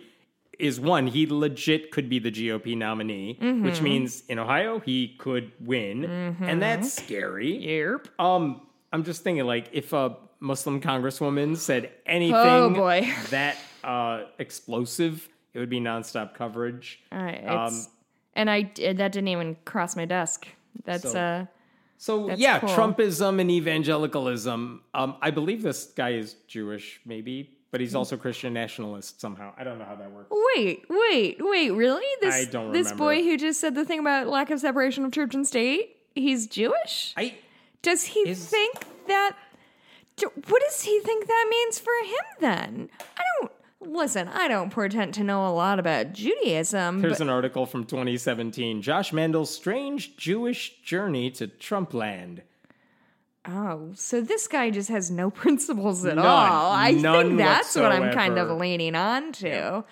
is one, he legit could be the GOP nominee, Mm-hmm. which means in Ohio he could win, and that's scary. Yep. Um, I'm just thinking, like, if a Muslim congresswoman said anything Oh, boy. that uh, explosive, it would be nonstop coverage. All right. Um, and I that didn't even cross my desk. That's So- uh So That's yeah, cool. Trumpism and evangelicalism. Um, I believe this guy is Jewish, maybe but he's also Christian nationalist somehow. I don't know how that works. Wait, wait, wait, really? This I don't this remember. boy who just said the thing about lack of separation of church and state, he's Jewish? I Does he Is- think that what does he think that means for him then? I don't listen, I don't pretend to know a lot about Judaism, Here's but an article from 2017. Josh Mandel's strange Jewish journey to Trumpland. oh, so this guy just has no <laughs> principles at None. all. I None think that's what I'm kind of leaning on to.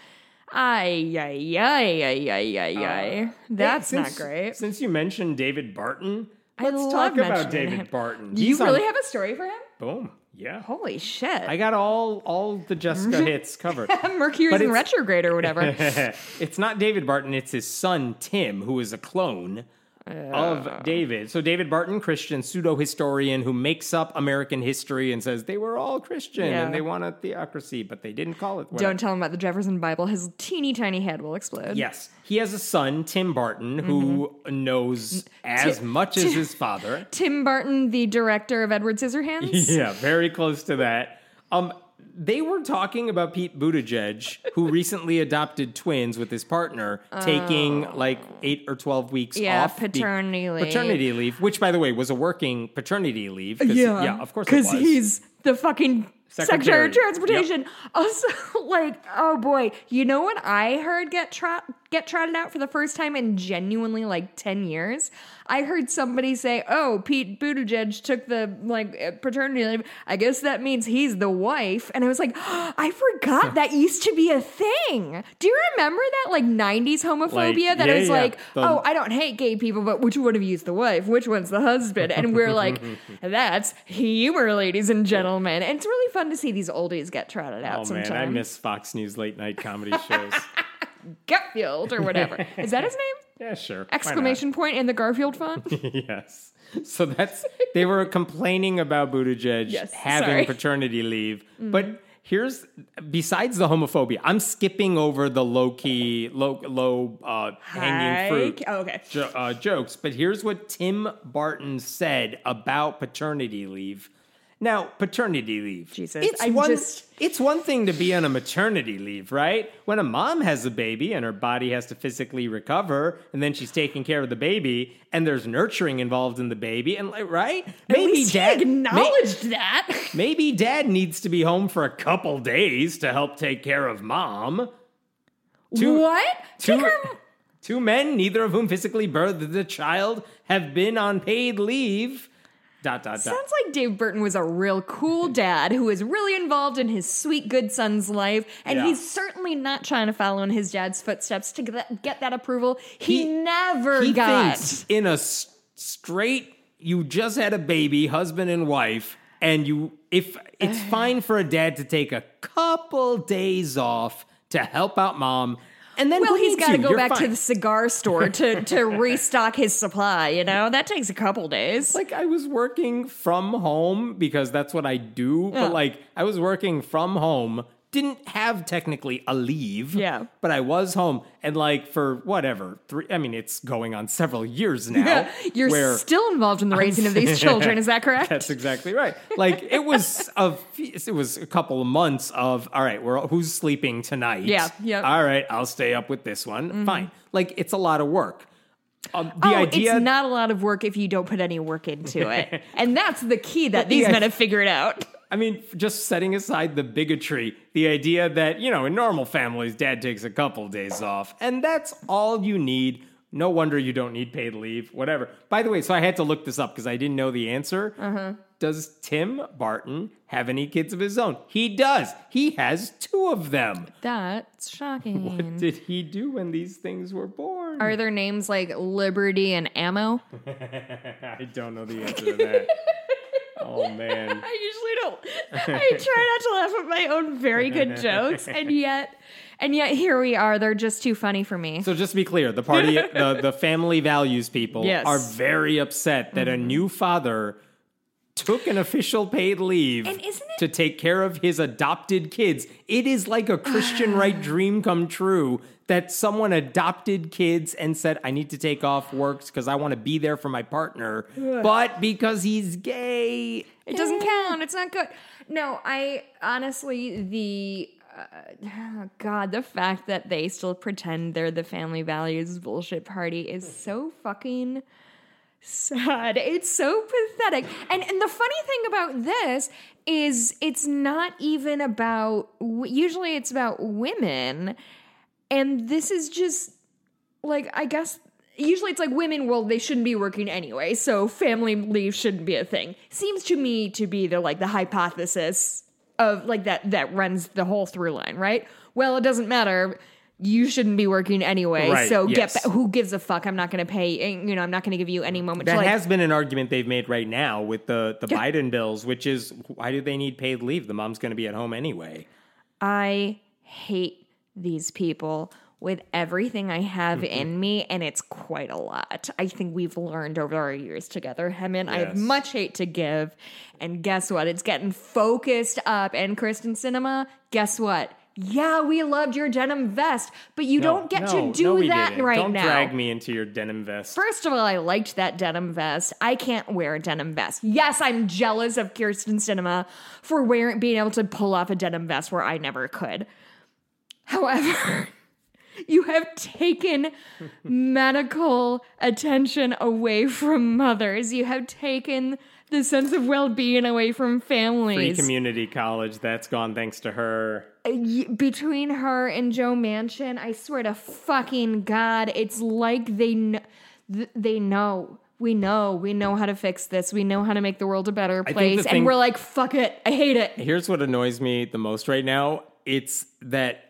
Ay, ay, ay, ay, ay, ay, uh, ay. That's Hey, not great. Since you mentioned David Barton, let's talk about David him. Barton. you He's on- really have a story for him? boom. Yeah. Holy shit. I got all all the Jessica <laughs> hits covered. <laughs> Mercury's But in it's- retrograde or whatever. <laughs> it's not David Barton, it's his son Tim, who is a clone of David. So David Barton, Christian pseudo historian who makes up American history and says they were all Christian Yeah. and they want a theocracy, but they didn't call it. That. Don't tell him about the Jefferson Bible. His teeny tiny head will explode. Yes, he has a son, Tim Barton, who Mm-hmm. knows as much as his father. <laughs> Tim Barton, the director of Edward Scissorhands. <laughs> Yeah, very close to that. Um, they were talking about Pete Buttigieg, who <laughs> recently adopted twins with his partner, taking like eight or twelve weeks Oh. Yeah, off paternity leave. Paternity leave, which by the way was a working paternity leave. yeah, yeah, of course, it because he's the fucking Secretary. Secretary of Transportation. Also, <laughs> like, oh boy, you know what I heard get trot get trotted out for the first time in genuinely like ten years. I heard somebody say, "Oh, Pete Buttigieg took the like uh, paternity leave. I guess that means he's the wife." And I was like, <gasps> I forgot <laughs> that used to be a thing. Do you remember that like '90s homophobia? Like, that yeah, was yeah. like, The- oh, I don't hate gay people, but which one of you is the wife? Which one's the husband? And we're like, <laughs> that's humor, ladies and gentlemen. And it's really fun to see these oldies get trotted out Oh sometimes. man, I miss Fox News late night comedy shows. <laughs> Gutfeld or whatever. is that his name? <laughs> yeah, sure. Exclamation point in the Garfield font? <laughs> yes. So that's they were complaining about Buttigieg Yes, having sorry. Paternity leave, but here's besides the homophobia, I'm skipping over the low key, low low uh, hanging fruit Oh, okay. jo- uh, jokes. But here's what Tim Barton said about paternity leave. Now, paternity leave. Jesus, it's I'm one. just- It's one thing to be on a maternity leave, right? When a mom has a baby and her body has to physically recover, and then she's taking care of the baby, and there's nurturing involved in the baby, and like, right? At least dad he may- acknowledged that. <laughs> maybe dad needs to be home for a couple days to help take care of mom. Two- what? Two, her- two men, neither of whom physically birthed the child, have been on paid leave. Dot dot dot. Sounds like Dave Barton was a real cool <laughs> dad who was really involved in his sweet, good son's life, and Yeah. he's certainly not trying to follow in his dad's footsteps to get that, get that approval. He, He- never he got. thinks in a s- straight you just had a baby husband and wife and you if it's <sighs> fine for a dad to take a couple days off to help out mom and then Well, he's got to go You're back to the cigar store to, <laughs> to restock his supply, you know? That takes a couple days. like I was working from home because that's what I do. Yeah. But like I was working from home, didn't have technically a leave. Yeah. But I was home and like for whatever, three I mean it's going on several years now. <laughs> You're still involved in the raising of these <laughs> children, is that correct? That's exactly right. Like it was a it was a couple of months of all right, we're who's sleeping tonight? Yeah, yeah. All right, I'll stay up with this one. Fine. Like it's a lot of work. Um, the oh, idea it's not a lot of work if you don't put any work into it. <laughs> and that's the key that these Yeah. men have figured out. I mean, just setting aside the bigotry, the idea that, you know, in normal families, dad takes a couple days off, and that's all you need. No wonder you don't need paid leave, whatever. By the way, so I had to look this up because I didn't know the answer. Uh-huh. Does Tim Barton have any kids of his own? He does. He has two of them. That's shocking. <laughs> What did he do when these things were born? Are their names like Liberty and Ammo? <laughs> I don't know the answer to that. <laughs> oh, man. <laughs> I usually don't. I try not to laugh at my own very good jokes, and <laughs> yet, and yet here we are. They're just too funny for me. So just to be clear, the party, <laughs> the, the family values people Yes. are very upset that a new father took an official paid leave it- to take care of his adopted kids. It is like a Christian right <sighs> dream come true that someone adopted kids and said, I need to take off work because I want to be there for my partner. But because he's gay, It doesn't count. It's not good. No, I honestly the uh, <sighs> God, the fact that they still pretend they're the family values bullshit party is so fucking sad. It's so pathetic. And and the funny thing about this is it's not even about usually it's about women and this is just like I guess usually it's like women well they shouldn't be working anyway so family leave shouldn't be a thing seems to me to be the like the hypothesis of like that that runs the whole through line right well it doesn't matter you shouldn't be working anyway Right, so yes. get ba- who gives a fuck i'm not going to pay you know i'm not going to give you any moment that like has been an argument they've made right now with the, the Biden bills, which is why do they need paid leave? The mom's going to be at home anyway. I hate these people with everything I have Mm-hmm. in me, and it's quite a lot. I think we've learned over our years together, Hemant. I have Yes. much hate to give, and guess what? It's getting focused up. And Kyrsten Sinema, guess what? Yeah, we loved your denim vest, but you No, don't get no, to do no, that didn't. right Don't now. drag me into your denim vest. First of all, I liked that denim vest. I can't wear a denim vest. Yes, I'm jealous of Kyrsten Sinema for wearing being able to pull off a denim vest where I never could. However, <laughs> you have taken <laughs> medical attention away from mothers. You have taken the sense of well-being away from Free families. community college, that's gone thanks to her. Between her and Joe Manchin, I swear to fucking God, it's like they kn- th- they know. We know. We know how to fix this. We know how to make the world a better place. the and we're like, fuck it. I hate it. Here's what annoys me the most right now. It's that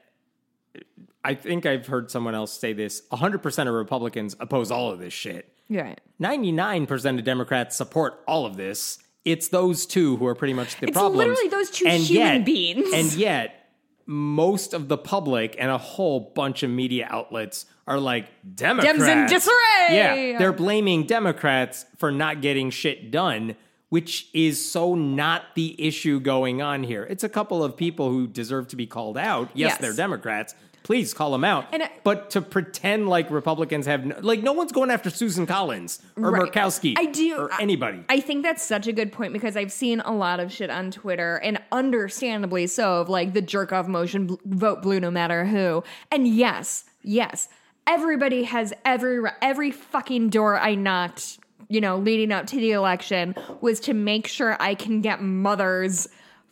uh, I think I've heard someone else say this 100% of Republicans oppose all of this shit. Yeah. 99% of Democrats support all of this. It's those two who are pretty much the It's problems. literally those two human beings. And yet, most of the public and a whole bunch of media outlets are like Democrats. in disarray! Yeah, they're blaming Democrats for not getting shit done, which is so not the issue going on here. It's a couple of people who deserve to be called out. Yes, Yes. they're Democrats. Please call them out. And I- but to pretend like Republicans have no, like no one's going after Susan Collins or Right. Murkowski I do or I- anybody. I think that's such a good point because I've seen a lot of shit on Twitter, and understandably so, of like the jerk off motion, vote blue no matter who. And yes, yes, everybody has every every fucking door I knocked, you know, leading up to the election was to make sure I can get mothers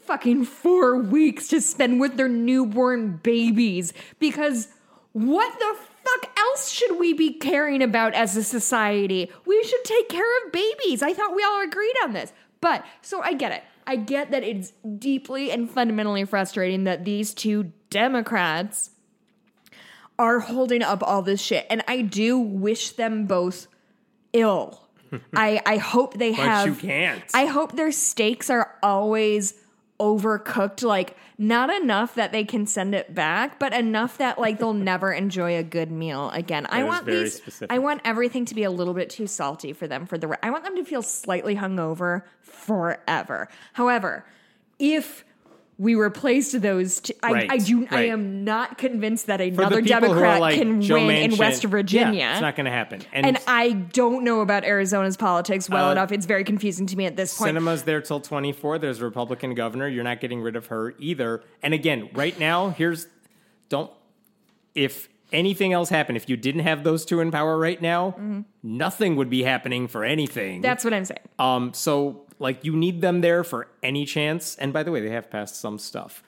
fucking four weeks to spend with their newborn babies because what the fuck else should we be caring about as a society? We should take care of babies. I thought we all agreed on this. But so I get it. I get that it's deeply and fundamentally frustrating that these two Democrats are holding up all this shit. And I do wish them both ill. <laughs> I, I hope they have you can't. I hope their stakes are always overcooked, like not enough that they can send it back, but enough that like they'll <laughs> never enjoy a good meal again. I want these specific. I want everything to be a little bit too salty for them for the I want them to feel slightly hungover forever. However, if we replaced those two, I, Right, I do I am not convinced that another people who are Democrat like can Joe win in Manchin- West Virginia. Yeah, it's not going to happen. And, and I don't know about Arizona's politics well Uh, enough. It's very confusing to me at this point. Sinema's there till 24. There's a Republican governor. You're not getting rid of her either. And again, right now, here's don't if anything else happened, if you didn't have those two in power right now, nothing would be happening for anything. Mm-hmm. That's what I'm saying. um so like you need them there for any chance. And by the way, they have passed some stuff.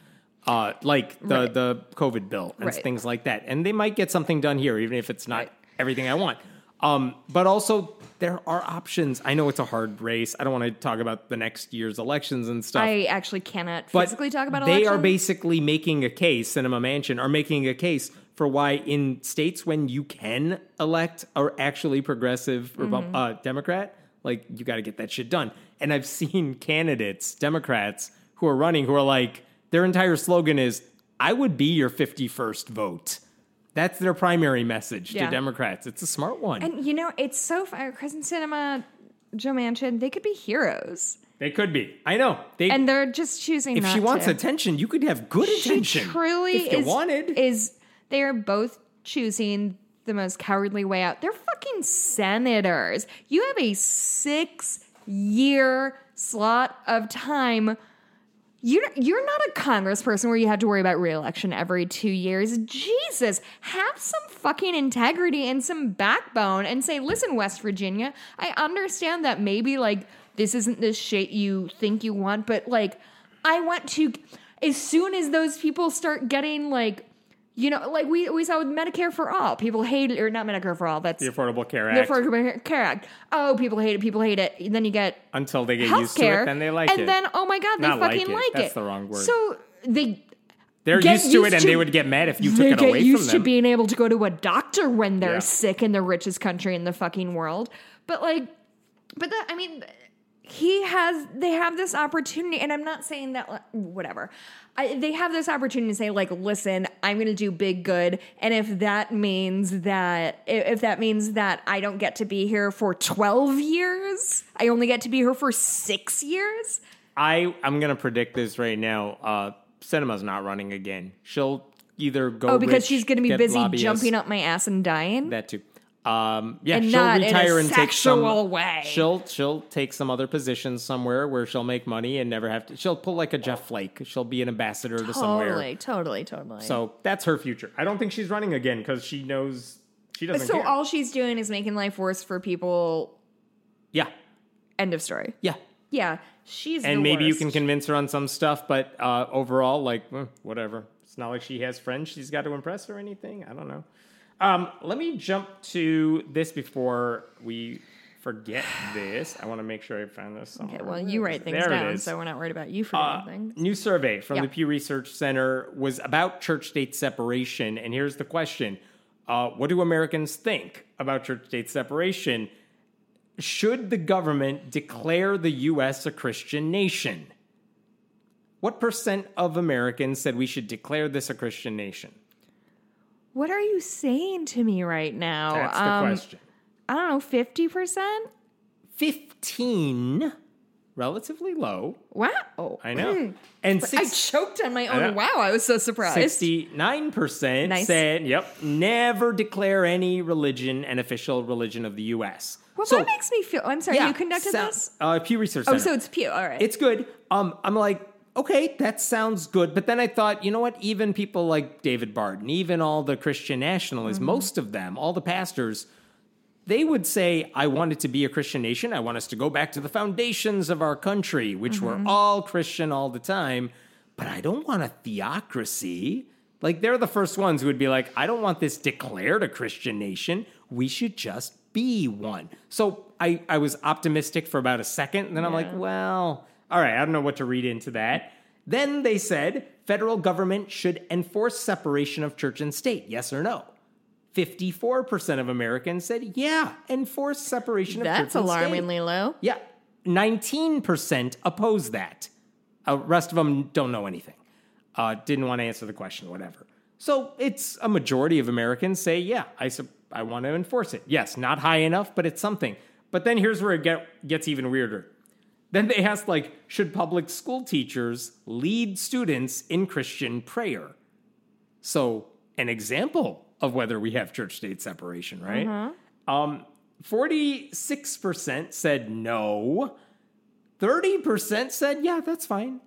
Uh like the Right. the COVID bill and Right. things like that. And they might get something done here even if it's not Right. everything I want. Um, but also there are options. I know it's a hard race. I don't want to talk about the next year's elections and stuff. I actually cannot physically talk about they are basically making a case. Sinema Manchin are making a case for why in states when you can elect or actually progressive Mm-hmm. uh, Democrat, like you got to get that shit done. And I've seen candidates, Democrats who are running, who are like their entire slogan is "I would be your fifty-first vote." That's their primary message Yeah. to Democrats. It's a smart one. And you know, it's so fun. Kyrsten uh, Sinema, Joe Manchin, they could be heroes. They could be. I know. They and they're just choosing. if she wants to. attention, you could have good attention. Truly if is, wanted. is they are both choosing the most cowardly way out. They're fucking senators. You have a six year slot of time. You're, you're not a congressperson where you have to worry about reelection every two years. Jesus, have some fucking integrity and some backbone and say, listen, West Virginia, I understand that maybe like this isn't the shit you think you want, but like I want to, as soon as those people start getting like, you know, like we, we saw with Medicare for all, people hate it, or not Medicare for all, that's the Affordable Care Act. the Affordable Care Act. Oh, people hate it, people hate it. And then you get Until they get healthcare, used to it, then they like and it. And then oh my god, they Not like fucking it. like it. That's the wrong word. So they They're used to it, and to- they would get mad if you took it get away used from to them. being able to go to a doctor when they're Yeah. sick in the richest country in the fucking world. But like, but that I mean, he has they have this opportunity, and I'm not saying that whatever. I, they have this opportunity to say like, listen, I'm going to do big good, and if that means that if that means that I don't get to be here for 12 years, I only get to be here for six years. I I'm gonna predict this right now. Uh, Sinema's not running again. She'll either go. Oh, because rich, she's going to be busy lobbyists, jumping up my ass and dying. That too. Um, yeah, And she'll not in a retire and take some. way. She'll she'll take some other positions somewhere where she'll make money and never have to. She'll pull like a Jeff Flake. She'll be an ambassador to somewhere. Totally, totally, totally. So that's her future. I don't think she's running again because she knows she doesn't So care. all she's doing is making life worse for people. yeah, End of story. yeah. Yeah, she's and maybe you can convince her on some stuff, but uh, overall, like eh, whatever. It's not like she has friends she's got to impress or anything. I don't know. Um, let me jump to this before we forget this. I want to make sure I find this. Somewhere. Okay, well, you write things There down, so we're not worried about you forgetting Uh, things. new survey from Yeah. the Pew Research Center was about church state separation. And here's the question uh, What do Americans think about church state separation? Should the government declare the U.S. a Christian nation? What percent of Americans said we should declare this a Christian nation? What are you saying to me right now? That's the Um, question. I don't know, fifty percent. 15, relatively low. Wow, I know. And I choked on my own. Wow, I was so surprised. 69% Nice. said, yep, never declare any religion an official religion of the U.S. Well, so, that makes me feel. I'm sorry, you conducted so- this. Uh, Pew Research Oh, so it's Pew. All right. It's good. Um, I'm like, okay, that sounds good. But then I thought, you know what? Even people like David Barton, even all the Christian nationalists, Mm-hmm. most of them, all the pastors, they would say, I want it to be a Christian nation. I want us to go back to the foundations of our country, which Mm-hmm. were all Christian all the time. But I don't want a theocracy. Like, they're the first ones who would be like, I don't want this declared a Christian nation. We should just be one. So I, I was optimistic for about a second. And then I'm like, well, all right, I don't know what to read into that. Then they said federal government should enforce separation of church and state. Yes or no? 54% of Americans said, yeah, enforce separation of church and state. That's alarmingly low. Yeah. 19% oppose that. Uh, rest of them don't know anything. Uh, didn't want to answer the question, whatever. So it's a majority of Americans say, yeah, I, sup- I want to enforce it. Yes, not high enough, but it's something. But then here's where it get, gets even weirder. Then they asked, like, should public school teachers lead students in Christian prayer? So, an example of whether we have church state separation, right? Um, 46% said no. 30% said, yeah, that's fine.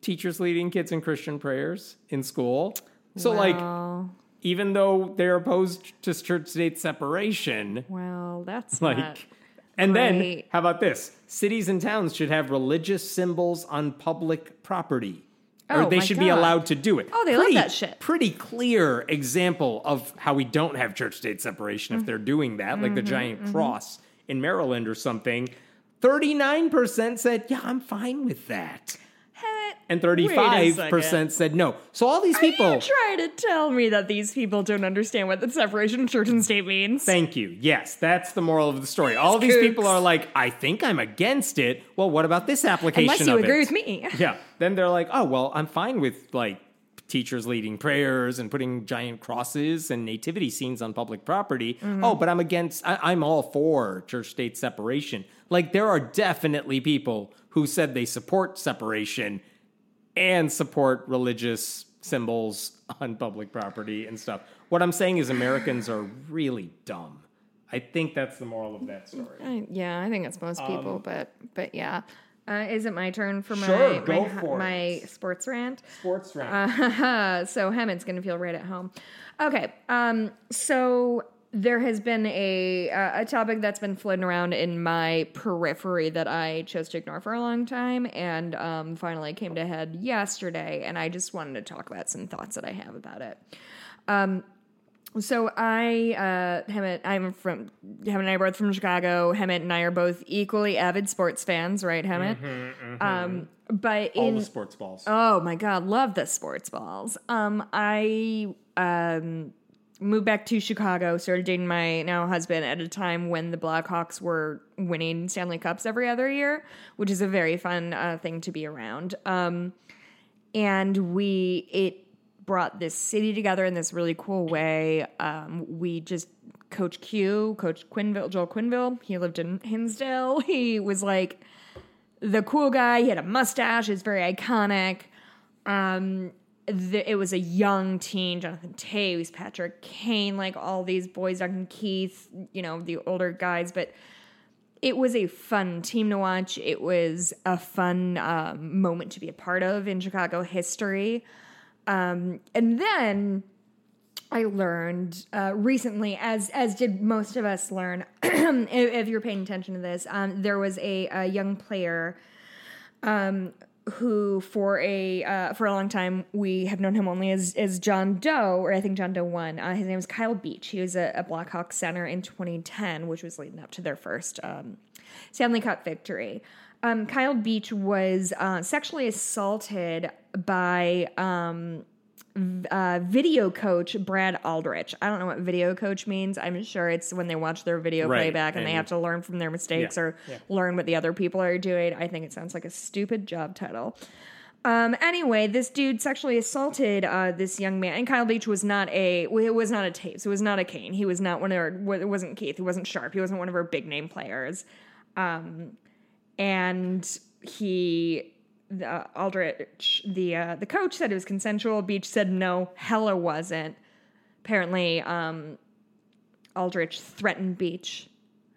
Teachers leading kids in Christian prayers in school. So, like, even though they're opposed to church state separation, well, that's <laughs> like, not. And then great. how about this? Cities and towns should have religious symbols on public property. Oh, or they should be allowed to do it. Oh, they love pretty, that shit. Pretty clear example of how we don't have church state separation Mm-hmm. if they're doing that, like the giant cross in Maryland or something. 39% said, Yeah, I'm fine with that. And 35% said no. So all these Are people. you trying to tell me that these people don't understand what the separation of church and state means? Thank you. Yes, that's the moral of the story. All these kooks. people are like, I think I'm against it. Well, what about this application Unless you agree it? with me. <laughs> Yeah. Then they're like, oh, well, I'm fine with like teachers leading prayers and putting giant crosses and nativity scenes on public property. Mm-hmm. Oh, but I'm against, I, I'm all for church state separation. Like, there are definitely people who said they support separation and support religious symbols on public property and stuff. What I'm saying is, Americans are really dumb. I think that's the moral of that story. I, yeah, I think it's most people, but but yeah. Uh, is it my turn for my Sure, my, for my sports rant? Sports round. <laughs> Uh, so Hemant's gonna feel right at home. Okay, um, so there has been a uh, a topic that's been floating around in my periphery that I chose to ignore for a long time, and um, finally came to head yesterday. And I just wanted to talk about some thoughts that I have about it. Um, so I, uh, Hemant, I'm from, Hemant and I are both from Chicago. Hemant and I are both equally avid sports fans, right, Hemant? Um, but All in, the sports balls. Oh my god, love the sports balls. Um, I um moved back to Chicago, started dating my now husband at a time when the Blackhawks were winning Stanley Cups every other year, which is a very fun uh, thing to be around. Um, and we it brought this city together in this really cool way. Um, we just Coach Q, Coach Quenneville, Joel Quenneville. He lived in Hinsdale. <laughs> He was like the cool guy. He had a mustache. It's very iconic. Um, the, it was a young teen, Jonathan Toews, Patrick Kane, like all these boys, Duncan Keith, you know, the older guys. But it was a fun team to watch. It was a fun um, moment to be a part of in Chicago history. Um, and then I learned uh, recently, as as did most of us learn, <clears throat> if, if you're paying attention to this, um, there was a, a young player um, who, for a uh, for a long time, we have known him only as as John Doe, or I think John Doe one. Uh, his name is Kyle Beach. He was a, a Blackhawks center in 2010, which was leading up to their first um, Stanley Cup victory. Um, Kyle Beach was uh, sexually assaulted by um, uh, video coach Brad Aldrich. I don't know what video coach means. I'm sure it's when they watch their video Right, playback and, they have to learn from their mistakes Yeah, or yeah. learn what the other people are doing. I think it sounds like a stupid job title. Um, anyway, this dude sexually assaulted uh, this young man, and Kyle Beach was not a it was not a Toews, it was not a Kane, he was not one of our, it wasn't Keith, he wasn't Sharp, he wasn't one of our big name players, um, and he the Aldrich, the uh, the coach said it was consensual. Beach said no, hella wasn't. Apparently, um, Aldrich threatened Beach,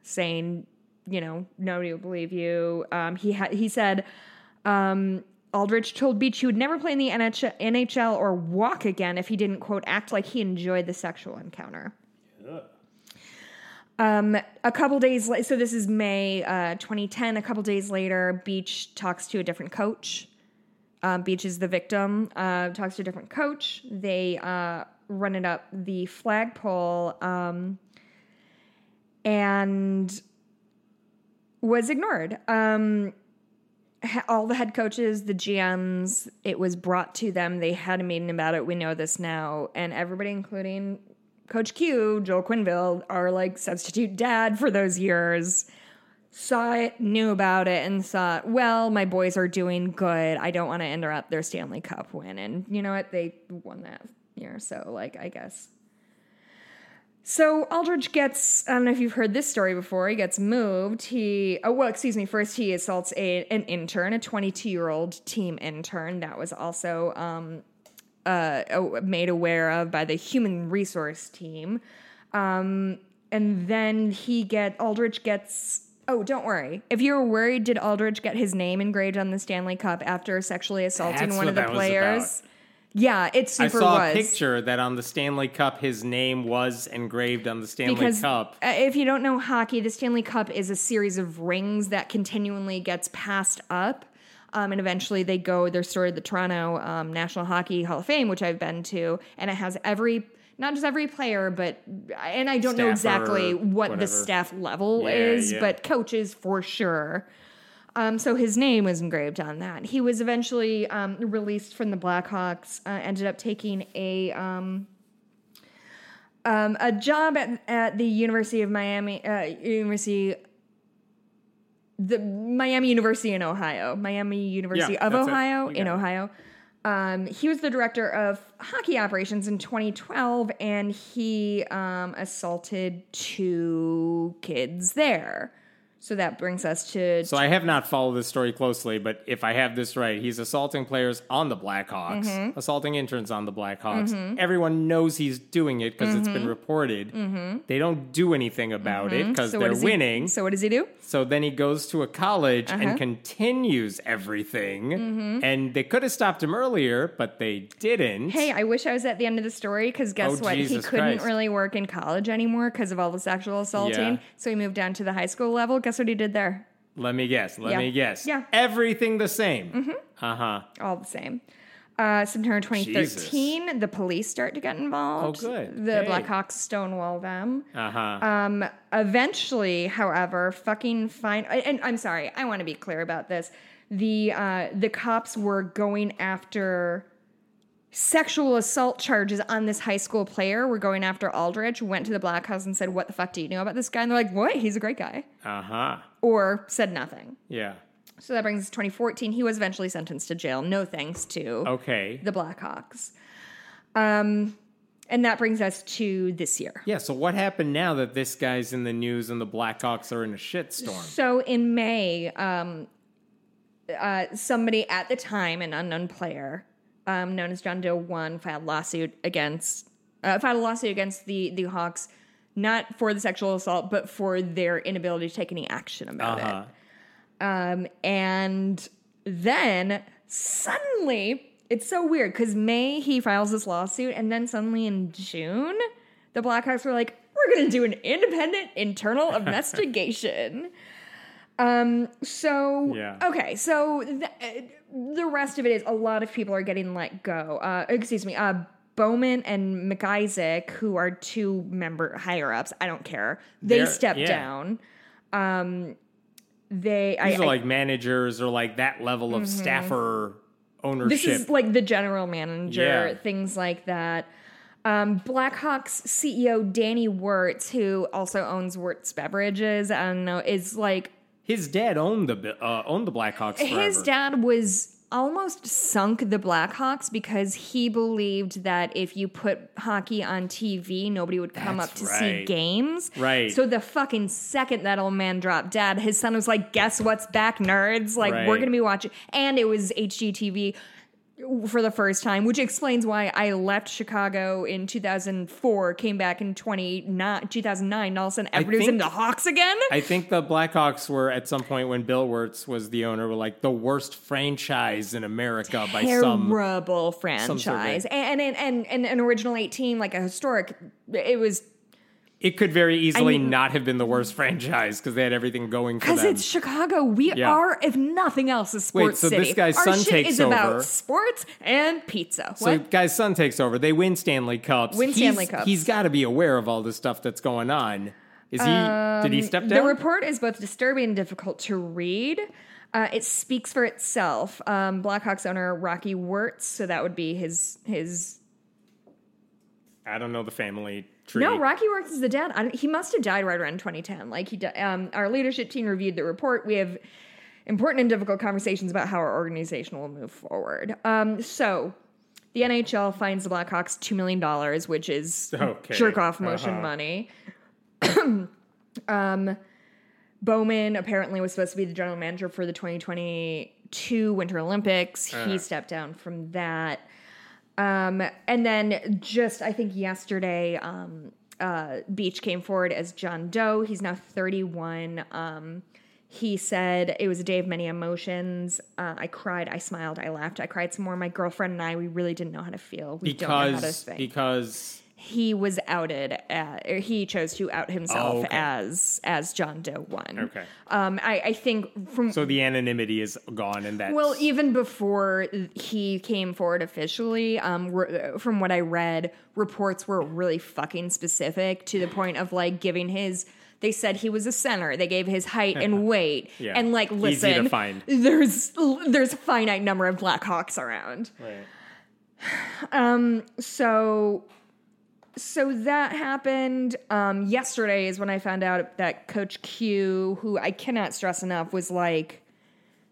saying, you know, nobody will believe you. Um, he ha- he said, um, Aldrich told Beach he would never play in the NH- NHL or walk again if he didn't quote act like he enjoyed the sexual encounter. Um, a couple days later, so this is May uh, 2010. A couple days later, Beach talks to a different coach. Um, Beach is the victim. Uh, talks to a different coach. They uh, run it up the flagpole um, and was ignored. Um, all the head coaches, the GMs, it was brought to them. They had a meeting about it. We know this now. And everybody, including Coach Q, Joel Quenneville, our like substitute dad for those years, saw it, knew about it, and thought, well, my boys are doing good. I don't want to interrupt their Stanley Cup win. And you know what? They won that year. So, like, I guess. So Aldrich gets, I don't know if you've heard this story before, he gets moved. He, oh, well, excuse me, first he assaults a, an intern, a 22 year old team intern that was also um, uh, made aware of by the human resource team. Um, and then he get, Aldrich gets, oh, don't worry. If you were worried, did Aldrich get his name engraved on the Stanley Cup after sexually assaulting That's one of the players? Yeah, it I super saw was. a picture that on the Stanley Cup, his name was engraved on the Stanley because Cup. uh, if you don't know hockey, the Stanley Cup is a series of rings that continually gets passed up. Um, and eventually they go, they're stored at the Toronto um, National Hockey Hall of Fame, which I've been to, and it has every, not just every player, but, and I don't know exactly what the staff level Yeah, is, yeah. but coaches for sure. Um, so his name was engraved on that. He was eventually um, released from the Blackhawks. Uh, ended up taking a um, um, a job at, at the University of Miami, uh, University, the Miami University in Ohio, Miami University Yeah, of. Ohio in it. Ohio. Um, he was the director of hockey operations in 2012, and he um, assaulted two kids there. So that brings us to So I have not followed this story closely, but if I have this right, he's assaulting players on the Blackhawks, Mm-hmm. assaulting interns on the Blackhawks. Everyone knows he's doing it because it's been reported. They don't do anything about it because Mm-hmm. so they're does he- winning. so what does he do? So then he goes to a college Uh-huh. and continues everything. Mm-hmm. And they could have stopped him earlier, but they didn't. Hey, I wish I was at the end of the story because guess Oh, what? he couldn't Christ. really work in college anymore because of all the sexual assaulting. Yeah. So he moved down to the high school level. Guess what he did there? Let me guess. Let Yeah. me guess. Yeah. Everything the same. Mm-hmm. Uh huh. All the same. Uh, September 2013, the police start to get involved. Oh, good. The Hey. Blackhawks stonewall them. Uh huh. Um, eventually, however, fucking fine. And I'm sorry, I want to be clear about this. The uh, the cops were going after sexual assault charges on this high school player. We're going after Aldrich. Went to the Blackhawks and said, "What the fuck do you know about this guy?" And they're like, "What? He's a great guy," Uh huh. or said nothing. Yeah. So that brings us to 2014. He was eventually sentenced to jail. No thanks to Okay. the Blackhawks. Um, and that brings us to this year. Yeah, so what happened now that this guy's in the news and the Blackhawks are in a shitstorm? So in May, um, uh, somebody at the time, an unknown player, um, known as John Doe One, filed lawsuit against uh, filed a lawsuit against the the Hawks, not for the sexual assault, but for their inability to take any action about it. Uh-huh. Um, and then suddenly, it's so weird because May he files this lawsuit, and then suddenly in June, the Blackhawks were like, "We're going to do an independent internal <laughs> investigation." Um. So Yeah. okay. So th- uh, the rest of it is a lot of people are getting let go. Uh, excuse me. Uh, Bowman and MacIsaac, who are two member higher ups, I don't care. They They're- stepped yeah. down. Um, they I, These are I- like managers or like that level of staffer ownership. Mm-hmm. this is like the general manager, Yeah. things like that. Um, Blackhawks CEO Danny Wirtz, who also owns Wirtz Beverages, I don't know, is like His dad owned the uh, owned the Blackhawks forever. his dad was almost sunk the Blackhawks because he believed that if you put hockey on TV, nobody would come That's up to see games. Right. So the fucking second that old man dropped dead, his son was like, "Guess what's back, nerds? Like we're gonna be watching." And it was HGTV for the first time, which explains why I left Chicago in 2004, came back in 29, 2009, and all of a sudden everybody was think- into Hawks again. I think the Blackhawks were at some point when Bill Wirtz was the owner were like the worst franchise in America by some terrible franchise and and, and and an original 18 like a historic it was It could very easily mean- not have been the worst <laughs> franchise because they had everything going for because them. it's chicago we Yeah. are if nothing else a sports Wait, so city this guy's Our son shit takes is about sports and pizza So what guy's son takes over. They win Stanley Cups. Win He's- Stanley Cups. He's got to be aware of all the stuff that's going on. Is he? did he step Um, the report is both disturbing and difficult to read uh, it speaks for itself um, blackhawks owner rocky wirtz so that would be his his I don't know the family tree. No, Rocky Wirtz is the dad. I he must have died right around 2010. Like he, um, our leadership team reviewed the report. We have important and difficult conversations about how our organization will move forward. Um, so the NHL finds the Blackhawks two million dollars, which is Okay. jerk off motion Uh-huh. money. <coughs> um, Bowman apparently was supposed to be the general manager for the 2022 Winter Olympics. Uh-huh. He stepped down from that. Um, and then just I think yesterday, um, uh, Beach came forward as John Doe. He's now 31. Um, he said it was a day of many emotions. Uh, I cried, I smiled, I laughed, I cried some more. My girlfriend and I, we really didn't know how to feel. We don't know how to because think. because he was outed. Uh, or he chose to out himself Oh, okay. as as John Doe one. Okay. Um, I, I think from so the anonymity is gone, and that well, even before he came forward officially, um, re- from what I read, reports were really fucking specific to the point of like giving his. They said he was a center. They gave his height and <laughs> weight, Yeah. and like listen, there's there's a finite number of Blackhawks around. Right. <sighs> Um. So so that happened um, yesterday is when I found out that Coach Q, who I cannot stress enough, was like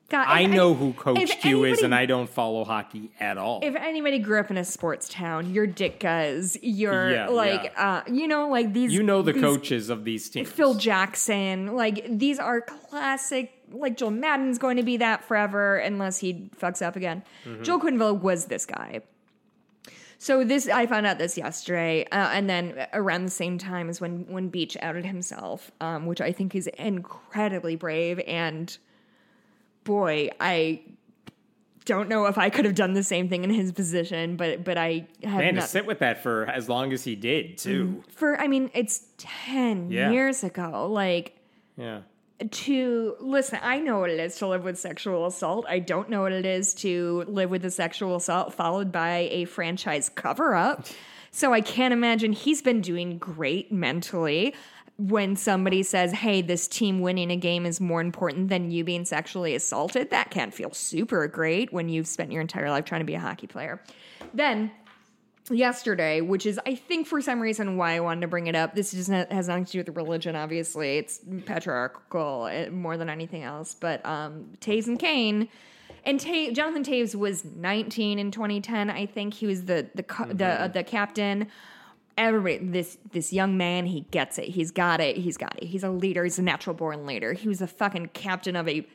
God, I know any- who Coach Q is, and I don't follow hockey at all. if anybody grew up in a sports town, you're Ditka's, you're Yeah, like, uh, you know, like these. you know the these- coaches of these teams. Phil Jackson, like these are classic. Like Joe Maddon's going to be that forever unless he fucks up again. Mm-hmm. Joel Quenneville was this guy. So this, I found out this yesterday, uh, and then around the same time as when when Beach outed himself, um, which I think is incredibly brave. And boy, I don't know if I could have done the same thing in his position, but but I have Man, to sit with that for as long as he did, too. for I mean, it's ten Yeah. years ago. Like Yeah. To listen, I know what it is to live with sexual assault. I don't know what it is to live with a sexual assault followed by a franchise cover up. So I can't imagine he's been doing great mentally when somebody says, hey, this team winning a game is more important than you being sexually assaulted. That can't feel super great when you've spent your entire life trying to be a hockey player. Then yesterday, which is I think for some reason why I wanted to bring it up. This just not, has nothing to do with religion. Obviously, it's patriarchal eh, more than anything else. But um, Toews and Kane. And Ta- Jonathan Toews was 19 in 2010. I think he was the the co- the uh, the captain. Everybody, this this young man, he gets it. He's got it. He's got it. He's a leader. He's a natural born leader. He was the fucking captain of a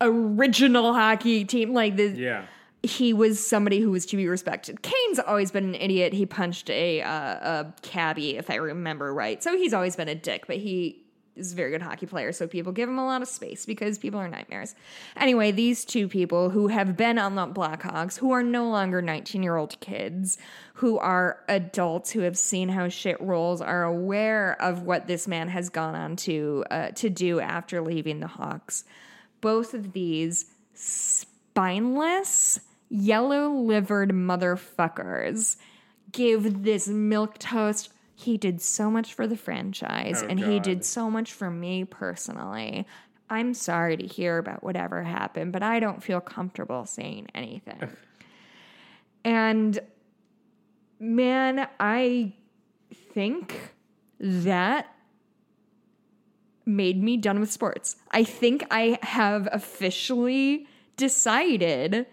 original hockey team. Like this, Yeah. He was somebody who was to be respected. Kane's always been an idiot. He punched a uh, a cabbie, if I remember right. So he's always been a dick, but he is a very good hockey player. So people give him a lot of space because people are nightmares. Anyway, these two people who have been on the Blackhawks, who are no longer 19 year old kids, who are adults who have seen how shit rolls, are aware of what this man has gone on to uh, to do after leaving the Hawks. Both of these spineless, yellow livered motherfuckers give this milk toast. He did so much for the franchise, Oh, and he did so much for me personally. I'm sorry to hear about whatever happened, but I don't feel comfortable saying anything. and man, I think that made me done with sports. I think I have officially decided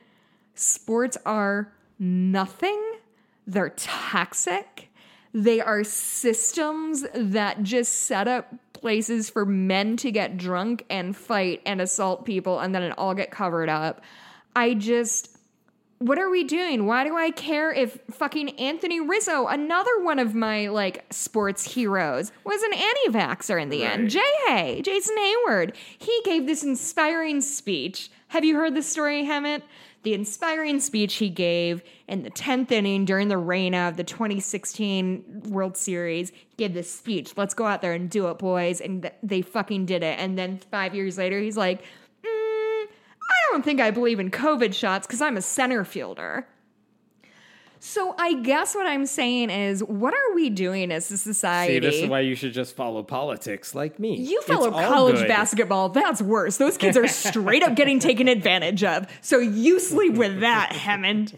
sports are nothing. They're toxic. They are systems that just set up places for men to get drunk and fight and assault people and then it all get covered up. I just what are we doing? Why do I care if fucking Anthony Rizzo, another one of my like sports heroes, was an anti-vaxxer in the end? Jay Hay, Jason Heyward, he gave this inspiring speech. Have you heard this story, Hemant? The inspiring speech he gave in the 10th inning during the rain of the 2016 World Series. He gave this speech. Let's go out there and do it, boys. And th- they fucking did it. And then five years later, he's like, mm, I don't think I believe in COVID shots because I'm a center fielder. So I guess what I'm saying is, what are we doing as a society? See, this is why you should just follow politics like me. you follow all college basketball. That's worse. Those kids are straight up getting taken advantage of. So you sleep with that, Hemant.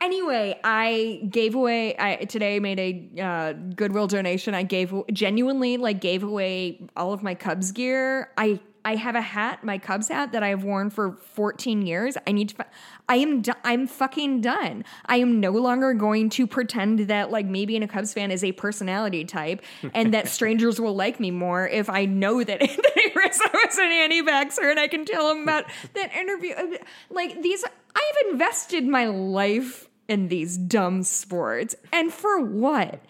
Anyway, I gave away. I today made a uh, Goodwill donation. I gave genuinely like gave away all of my Cubs gear. I I have a hat, my Cubs hat that I have worn for 14 years. I need to. fi- I am. Do- I'm fucking done. I am no longer going to pretend that like me being a Cubs fan is a personality type, and that <laughs> strangers will like me more if I know that <laughs> Anthony Rizzo is an anti-vaxxer and I can tell him about <laughs> that interview. Uh, like these, I have invested my life in these dumb sports, and for what?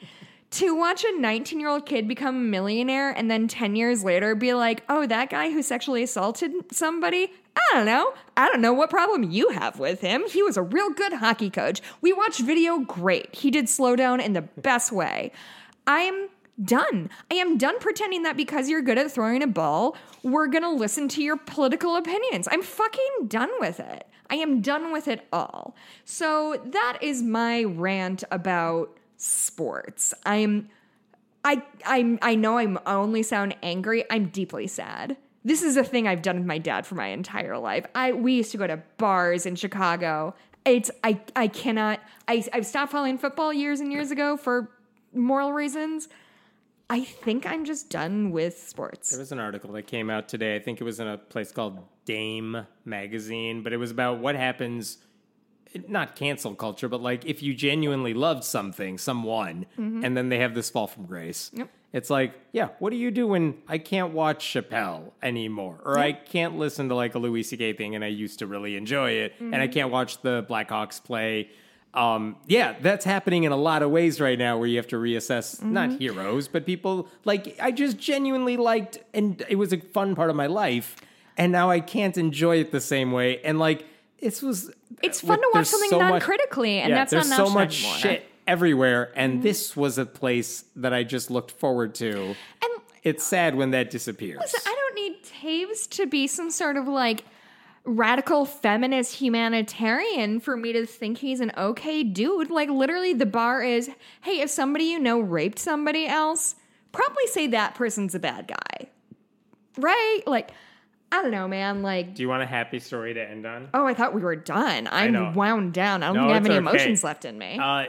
To watch a 19 year old kid become a millionaire and then 10 years later be like, oh, that guy who sexually assaulted somebody, I don't know. I don't know what problem you have with him. He was a real good hockey coach. We watched video, great. He did slow down in the best way. I'm done. I am done pretending that because you're good at throwing a ball, we're going to listen to your political opinions. I'm fucking done with it. I am done with it all. So that is my rant about sports. I'm I I I know I'm I only sound angry. I'm deeply sad. This is a thing I've done with my dad for my entire life. I we used to go to bars in Chicago. It's I I cannot I I've stopped following football years and years ago for moral reasons. I think I'm just done with sports. There was an article that came out today. I think it was in a place called Dame magazine, but it was about what happens not cancel culture, but like if you genuinely loved something, someone, mm-hmm. and then they have this fall from grace. Yep. It's like, yeah, what do you do when I can't watch Chappelle anymore? Or I can't listen to like a Louis C.K. thing and I used to really enjoy it, and I mm-hmm. can't watch the Blackhawks play. Um, yeah, that's happening in a lot of ways right now where you have to reassess mm-hmm. not heroes, but people like I just genuinely liked and it was a fun part of my life, and now I can't enjoy it the same way. And like this was It's uh, fun to watch something so much- non-critically, and yeah, that's there's not so much shit everywhere, and mm. this was a place that I just looked forward to. And It's sad when that disappears. listen, I don't need Toews to be some sort of like radical feminist humanitarian for me to think he's an okay dude. Like literally the bar is, hey, if somebody you know raped somebody else, probably say that person's a bad guy. Right? Like I don't know, man. Like Do you want a happy story to end on? Oh, I thought we were done. I'm wound down. I don't No, think I have any okay. emotions left in me. Uh,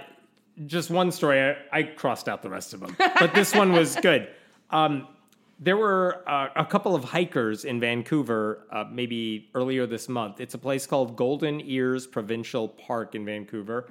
just one story. I, I crossed out the rest of them, but this one was good. Um, there were uh, a couple of hikers in Vancouver, uh, maybe earlier this month. It's a place called Golden Ears Provincial Park in Vancouver.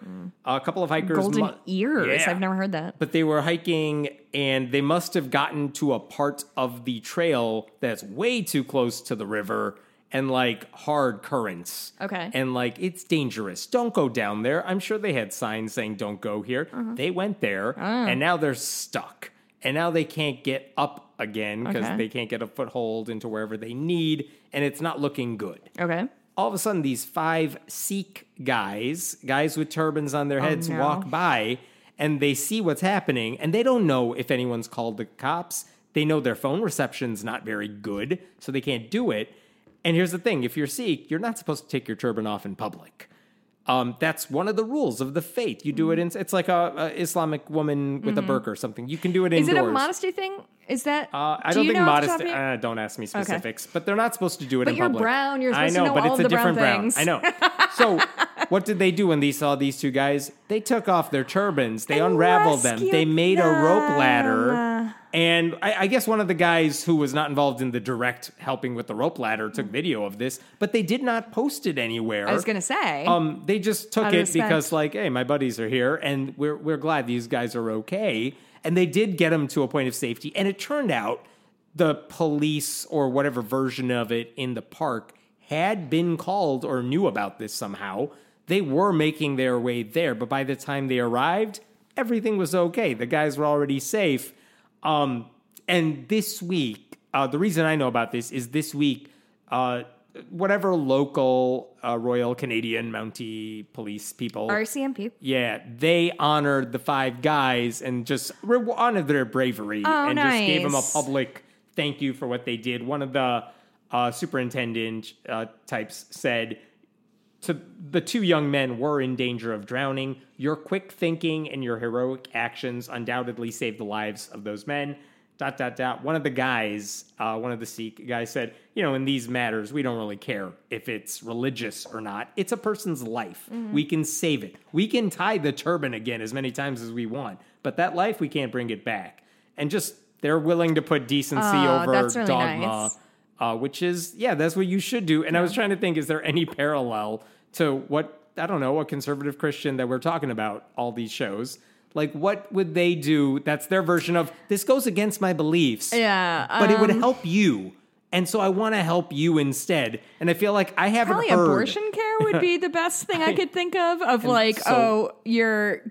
A couple of hikers. Mm. Golden mu- ears. Yeah. I've never heard that. But they were hiking and they must have gotten to a part of the trail that's way too close to the river and like hard currents. Okay. And like it's dangerous. Don't go down there. I'm sure they had signs saying don't go here. Uh-huh. They went there Ah. and now they're stuck. And now they can't get up again because Okay. they can't get a foothold into wherever they need and it's not looking good Okay. all of a sudden these five Sikh guys, guys with turbans on their oh, heads, Oh, no. walk by and they see what's happening and they don't know if anyone's called the cops. They know their phone reception's not very good, so they can't do it. And here's the thing if you're Sikh, you're not supposed to take your turban off in public. Um, that's one of the rules of the faith. You do it in, it's like a, a Islamic woman with a burqa or something. You can do it Mm-hmm. Is indoors. it a modesty thing? Is that? Uh, I do don't you think know off the top modesty. of your- Uh, don't ask me specifics, but they're not supposed to do it But in you're public. brown, you're I supposed to know, know but all it's a the brown brown. things. I know. <laughs> So, what did they do when they saw these two guys? They took off their turbans. They And unraveled them. They made a rope ladder. And I, I guess one of the guys who was not involved in the direct helping with the rope ladder took video of this, but they did not post it anywhere. I was gonna say. Um, they just took it respect. because, like, hey, my buddies are here, and we're we're glad these guys are okay. And they did get them to a point of safety, and it turned out the police or whatever version of it in the park had been called or knew about this somehow. They were making their way there, but by the time they arrived, everything was okay. The guys were already safe. Um, and this week, uh, the reason I know about this is this week, uh, whatever local uh, Royal Canadian Mountie Police people, RCMP. yeah, they honored the five guys and just re- honored their bravery Oh, and just gave them a public thank you for what they did. One of the uh, superintendent uh, types said to the two young men were in danger of drowning. Your quick thinking and your heroic actions undoubtedly saved the lives of those men. Dot dot dot. One of the guys, uh, one of the Sikh guys said, you know, in these matters, we don't really care if it's religious or not. It's a person's life. We can save it. We can tie the turban again as many times as we want, but that life we can't bring it back. And just they're willing to put decency Oh, over really dogma nice. uh, which is yeah, that's what you should do. And I was trying to think, is there any parallel to what I don't know, a conservative Christian that we're talking about all these shows? Like, what would they do? That's their version of this goes against my beliefs. Yeah, but it would um, help you, and so I want to help you instead. And I feel like I haven't Probably heard abortion care would be the best <laughs> thing I could think of. Of like, so- oh, you're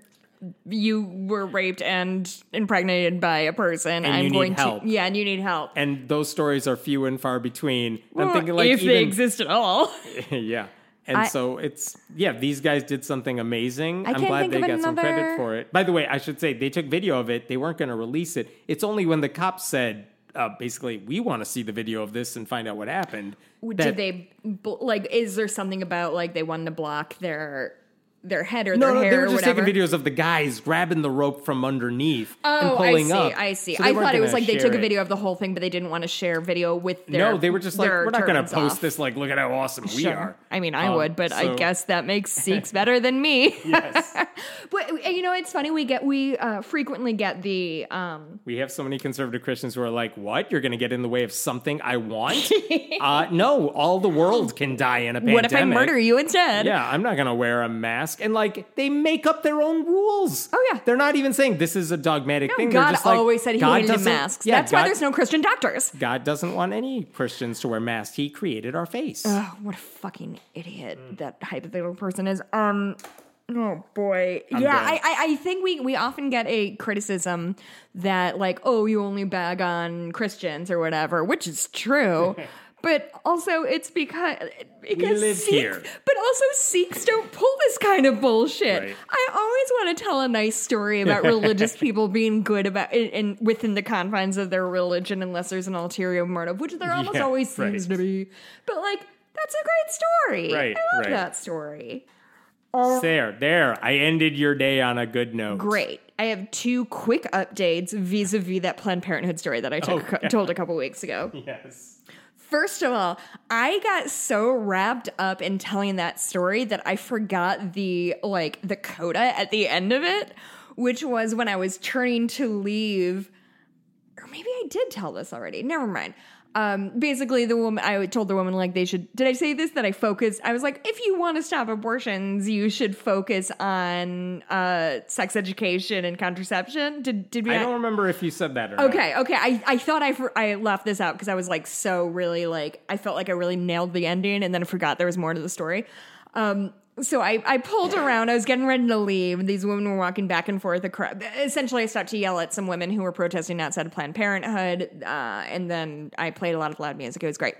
you were raped and impregnated by a person. And I'm going help. to yeah, and you need help. and those stories are few and far between. And I'm thinking like if even, they exist at all. <laughs> yeah. And I- so it's yeah, these guys did something amazing. I I'm can't glad they got some credit for it. By the way, I should say they took video of it. They weren't going to release it. It's only when the cops said uh, basically we want to see the video of this and find out what happened. Did that- they like? Is there something about like they wanted to block their their head or No, their no, hair they were just taking videos of the guys grabbing the rope from underneath and Oh, I see. up. I see. So I thought it was like they took a video of the whole thing, but they didn't want to share video with their. No, they were just like, we're not going to post off. this. Like, look at how awesome we are. I mean, I Um, would, but I guess that makes <laughs> Sikhs better than me. Yes. <laughs> but you know, it's funny. We get we uh, frequently get the um, We have so many conservative Christians who are like, "What? You're going to get in the way of something I want?" <laughs> uh, no, all the world can die in a pandemic. "What if I murder you instead?" Yeah, I'm not going to wear a mask. And like, they make up their own rules. Oh, yeah. they're not even saying this is a dogmatic thing. God just like, always said he God hated masks. Yeah, That's why there's no Christian doctors. God doesn't want any Christians to wear masks. He created our face. Oh, what a fucking idiot Mm. that hypothetical person is. Um. Oh boy, yeah. I, I I think we we often get a criticism that like oh you only bag on Christians or whatever, which is true. <laughs> But also, it's because because live Sikhs, here. but also Sikhs don't pull this kind of bullshit. Right. I always want to tell a nice story about religious <laughs> people being good about in, in within the confines of their religion, unless there's an ulterior motive, which there almost Yeah, always seems right. to be. But like, that's a great story. Right, I love that story. There, there. I ended your day on a good note. Great. I have two quick updates vis-a-vis that Planned Parenthood story that I took, oh, Okay. told a couple weeks ago. <laughs> Yes. First of all, I got so wrapped up in telling that story that I forgot the like the coda at the end of it, which was when I was turning to leave. Or maybe I did tell this already. Never mind. Um, basically, the woman I told the woman like they should. Did I say this? That I focus. I was like, if you want to stop abortions, you should focus on uh, sex education and contraception. Did did we? I not- don't remember if you said that or not. Okay, okay. I, I thought I, for, I left this out because I was like so really like I felt like I really nailed the ending and then I forgot there was more to the story. Um, so I, I pulled around. I was getting ready to leave. These women were walking back and forth. across. Essentially, I started to yell at some women who were protesting outside of Planned Parenthood, uh, and then I played a lot of loud music. It was great.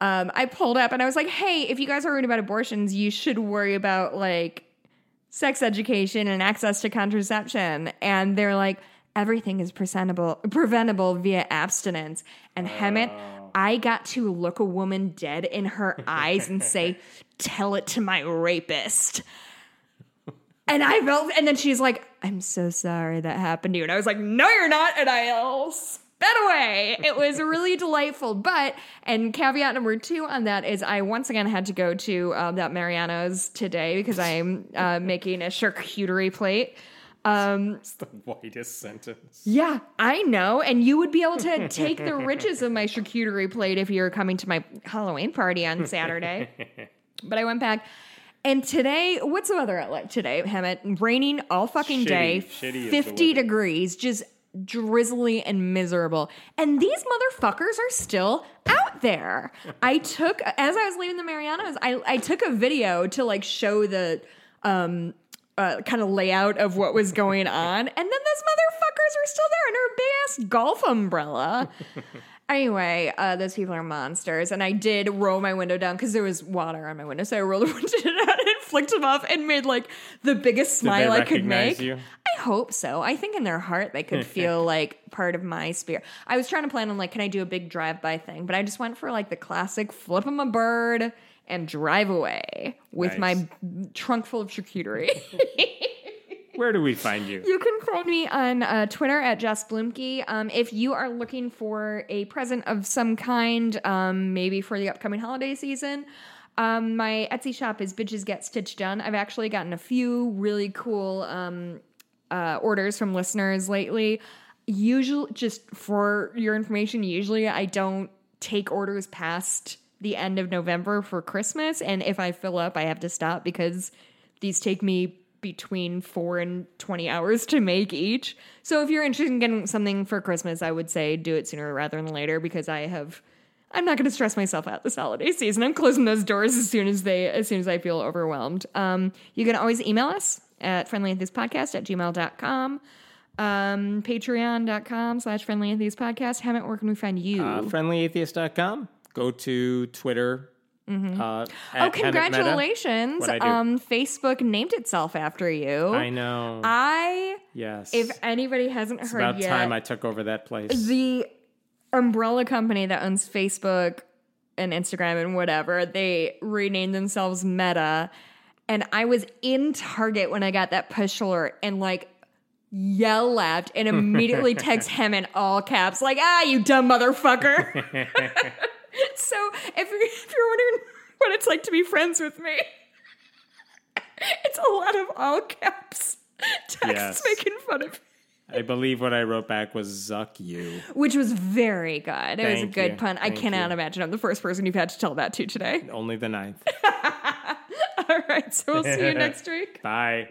Um, I pulled up and I was like, "Hey, if you guys are worried about abortions, you should worry about like sex education and access to contraception. And they're like, everything is presentable, preventable via abstinence. And Hemant, I got to look a woman dead in her eyes and say, <laughs> tell it to my rapist. And I felt, and then she's like, I'm so sorry that happened to you. And I was like, no, you're not. And I uh, sped away. It was really delightful. But, and caveat number two on that is I once again had to go to um, that Mariano's today because I'm uh, making a charcuterie plate. Um, It's the whitest sentence. yeah, I know. And you would be able to take the riches of my charcuterie plate if you're coming to my Halloween party on Saturday. <laughs> but I went back. And today, what's the weather out like today, Hemant? Raining all fucking Shitty. day, Shitty 50 degrees, just drizzly and miserable. And these motherfuckers are still out there. <laughs> I took, as I was leaving the Mariano's, I, I took a video to like show the, um, uh, kind of layout of what was going <laughs> on. And then those motherfuckers are still there in her big ass golf umbrella. <laughs> anyway, uh, those people are monsters. And I did roll my window down because there was water on my window. So I rolled the <laughs> window down and flicked them off and made like the biggest smile I could make. you? I hope so. I think in their heart they could <laughs> feel like part of my spirit. I was trying to plan on like, can I do a big drive by thing? But I just went for like the classic flip them a bird and drive away with Nice. my trunk full of charcuterie. <laughs> Where do we find you? You can find me on uh, Twitter at Jess Bluemke. Um, if you are looking for a present of some kind, um, maybe for the upcoming holiday season, um, my Etsy shop is Bitches Get Stitched Done. I've actually gotten a few really cool um, uh, orders from listeners lately. Usually, just for your information, usually I don't take orders past the end of November for Christmas. And if I fill up, I have to stop because these take me between four and 20 hours to make each. So if you're interested in getting something for Christmas, I would say do it sooner rather than later because I have. I'm not going to stress myself out this holiday season. I'm closing those doors as soon as they, as soon as I feel overwhelmed. Um, you can always email us at friendlyatheistpodcast at gmail.com, um, patreon.com slash friendlyatheistpodcast. Hemant, where can we find you? Uh, friendlyatheist.com. Go to Twitter. Uh, Mm-hmm. oh, Hemant Mehta. congratulations. What'd I do? Um, Facebook named itself after you. I know. I, yes. if anybody hasn't it's heard about yet, time I took over that place. the umbrella company that owns Facebook and Instagram and whatever, they renamed themselves Meta. And I was in Target when I got that push alert and like yell laughed and immediately <laughs> text him in all caps, like, ah, you dumb motherfucker. <laughs> so if you're, if you're wondering what it's like to be friends with me, it's a lot of all caps texts Yes. making fun of me. I believe what I wrote back was "zuck you." which was very good. It was a good you. pun. I cannot you. imagine I'm the first person you've had to tell that to today. Only the ninth. <laughs> All right, so we'll see you <laughs> next week. Bye.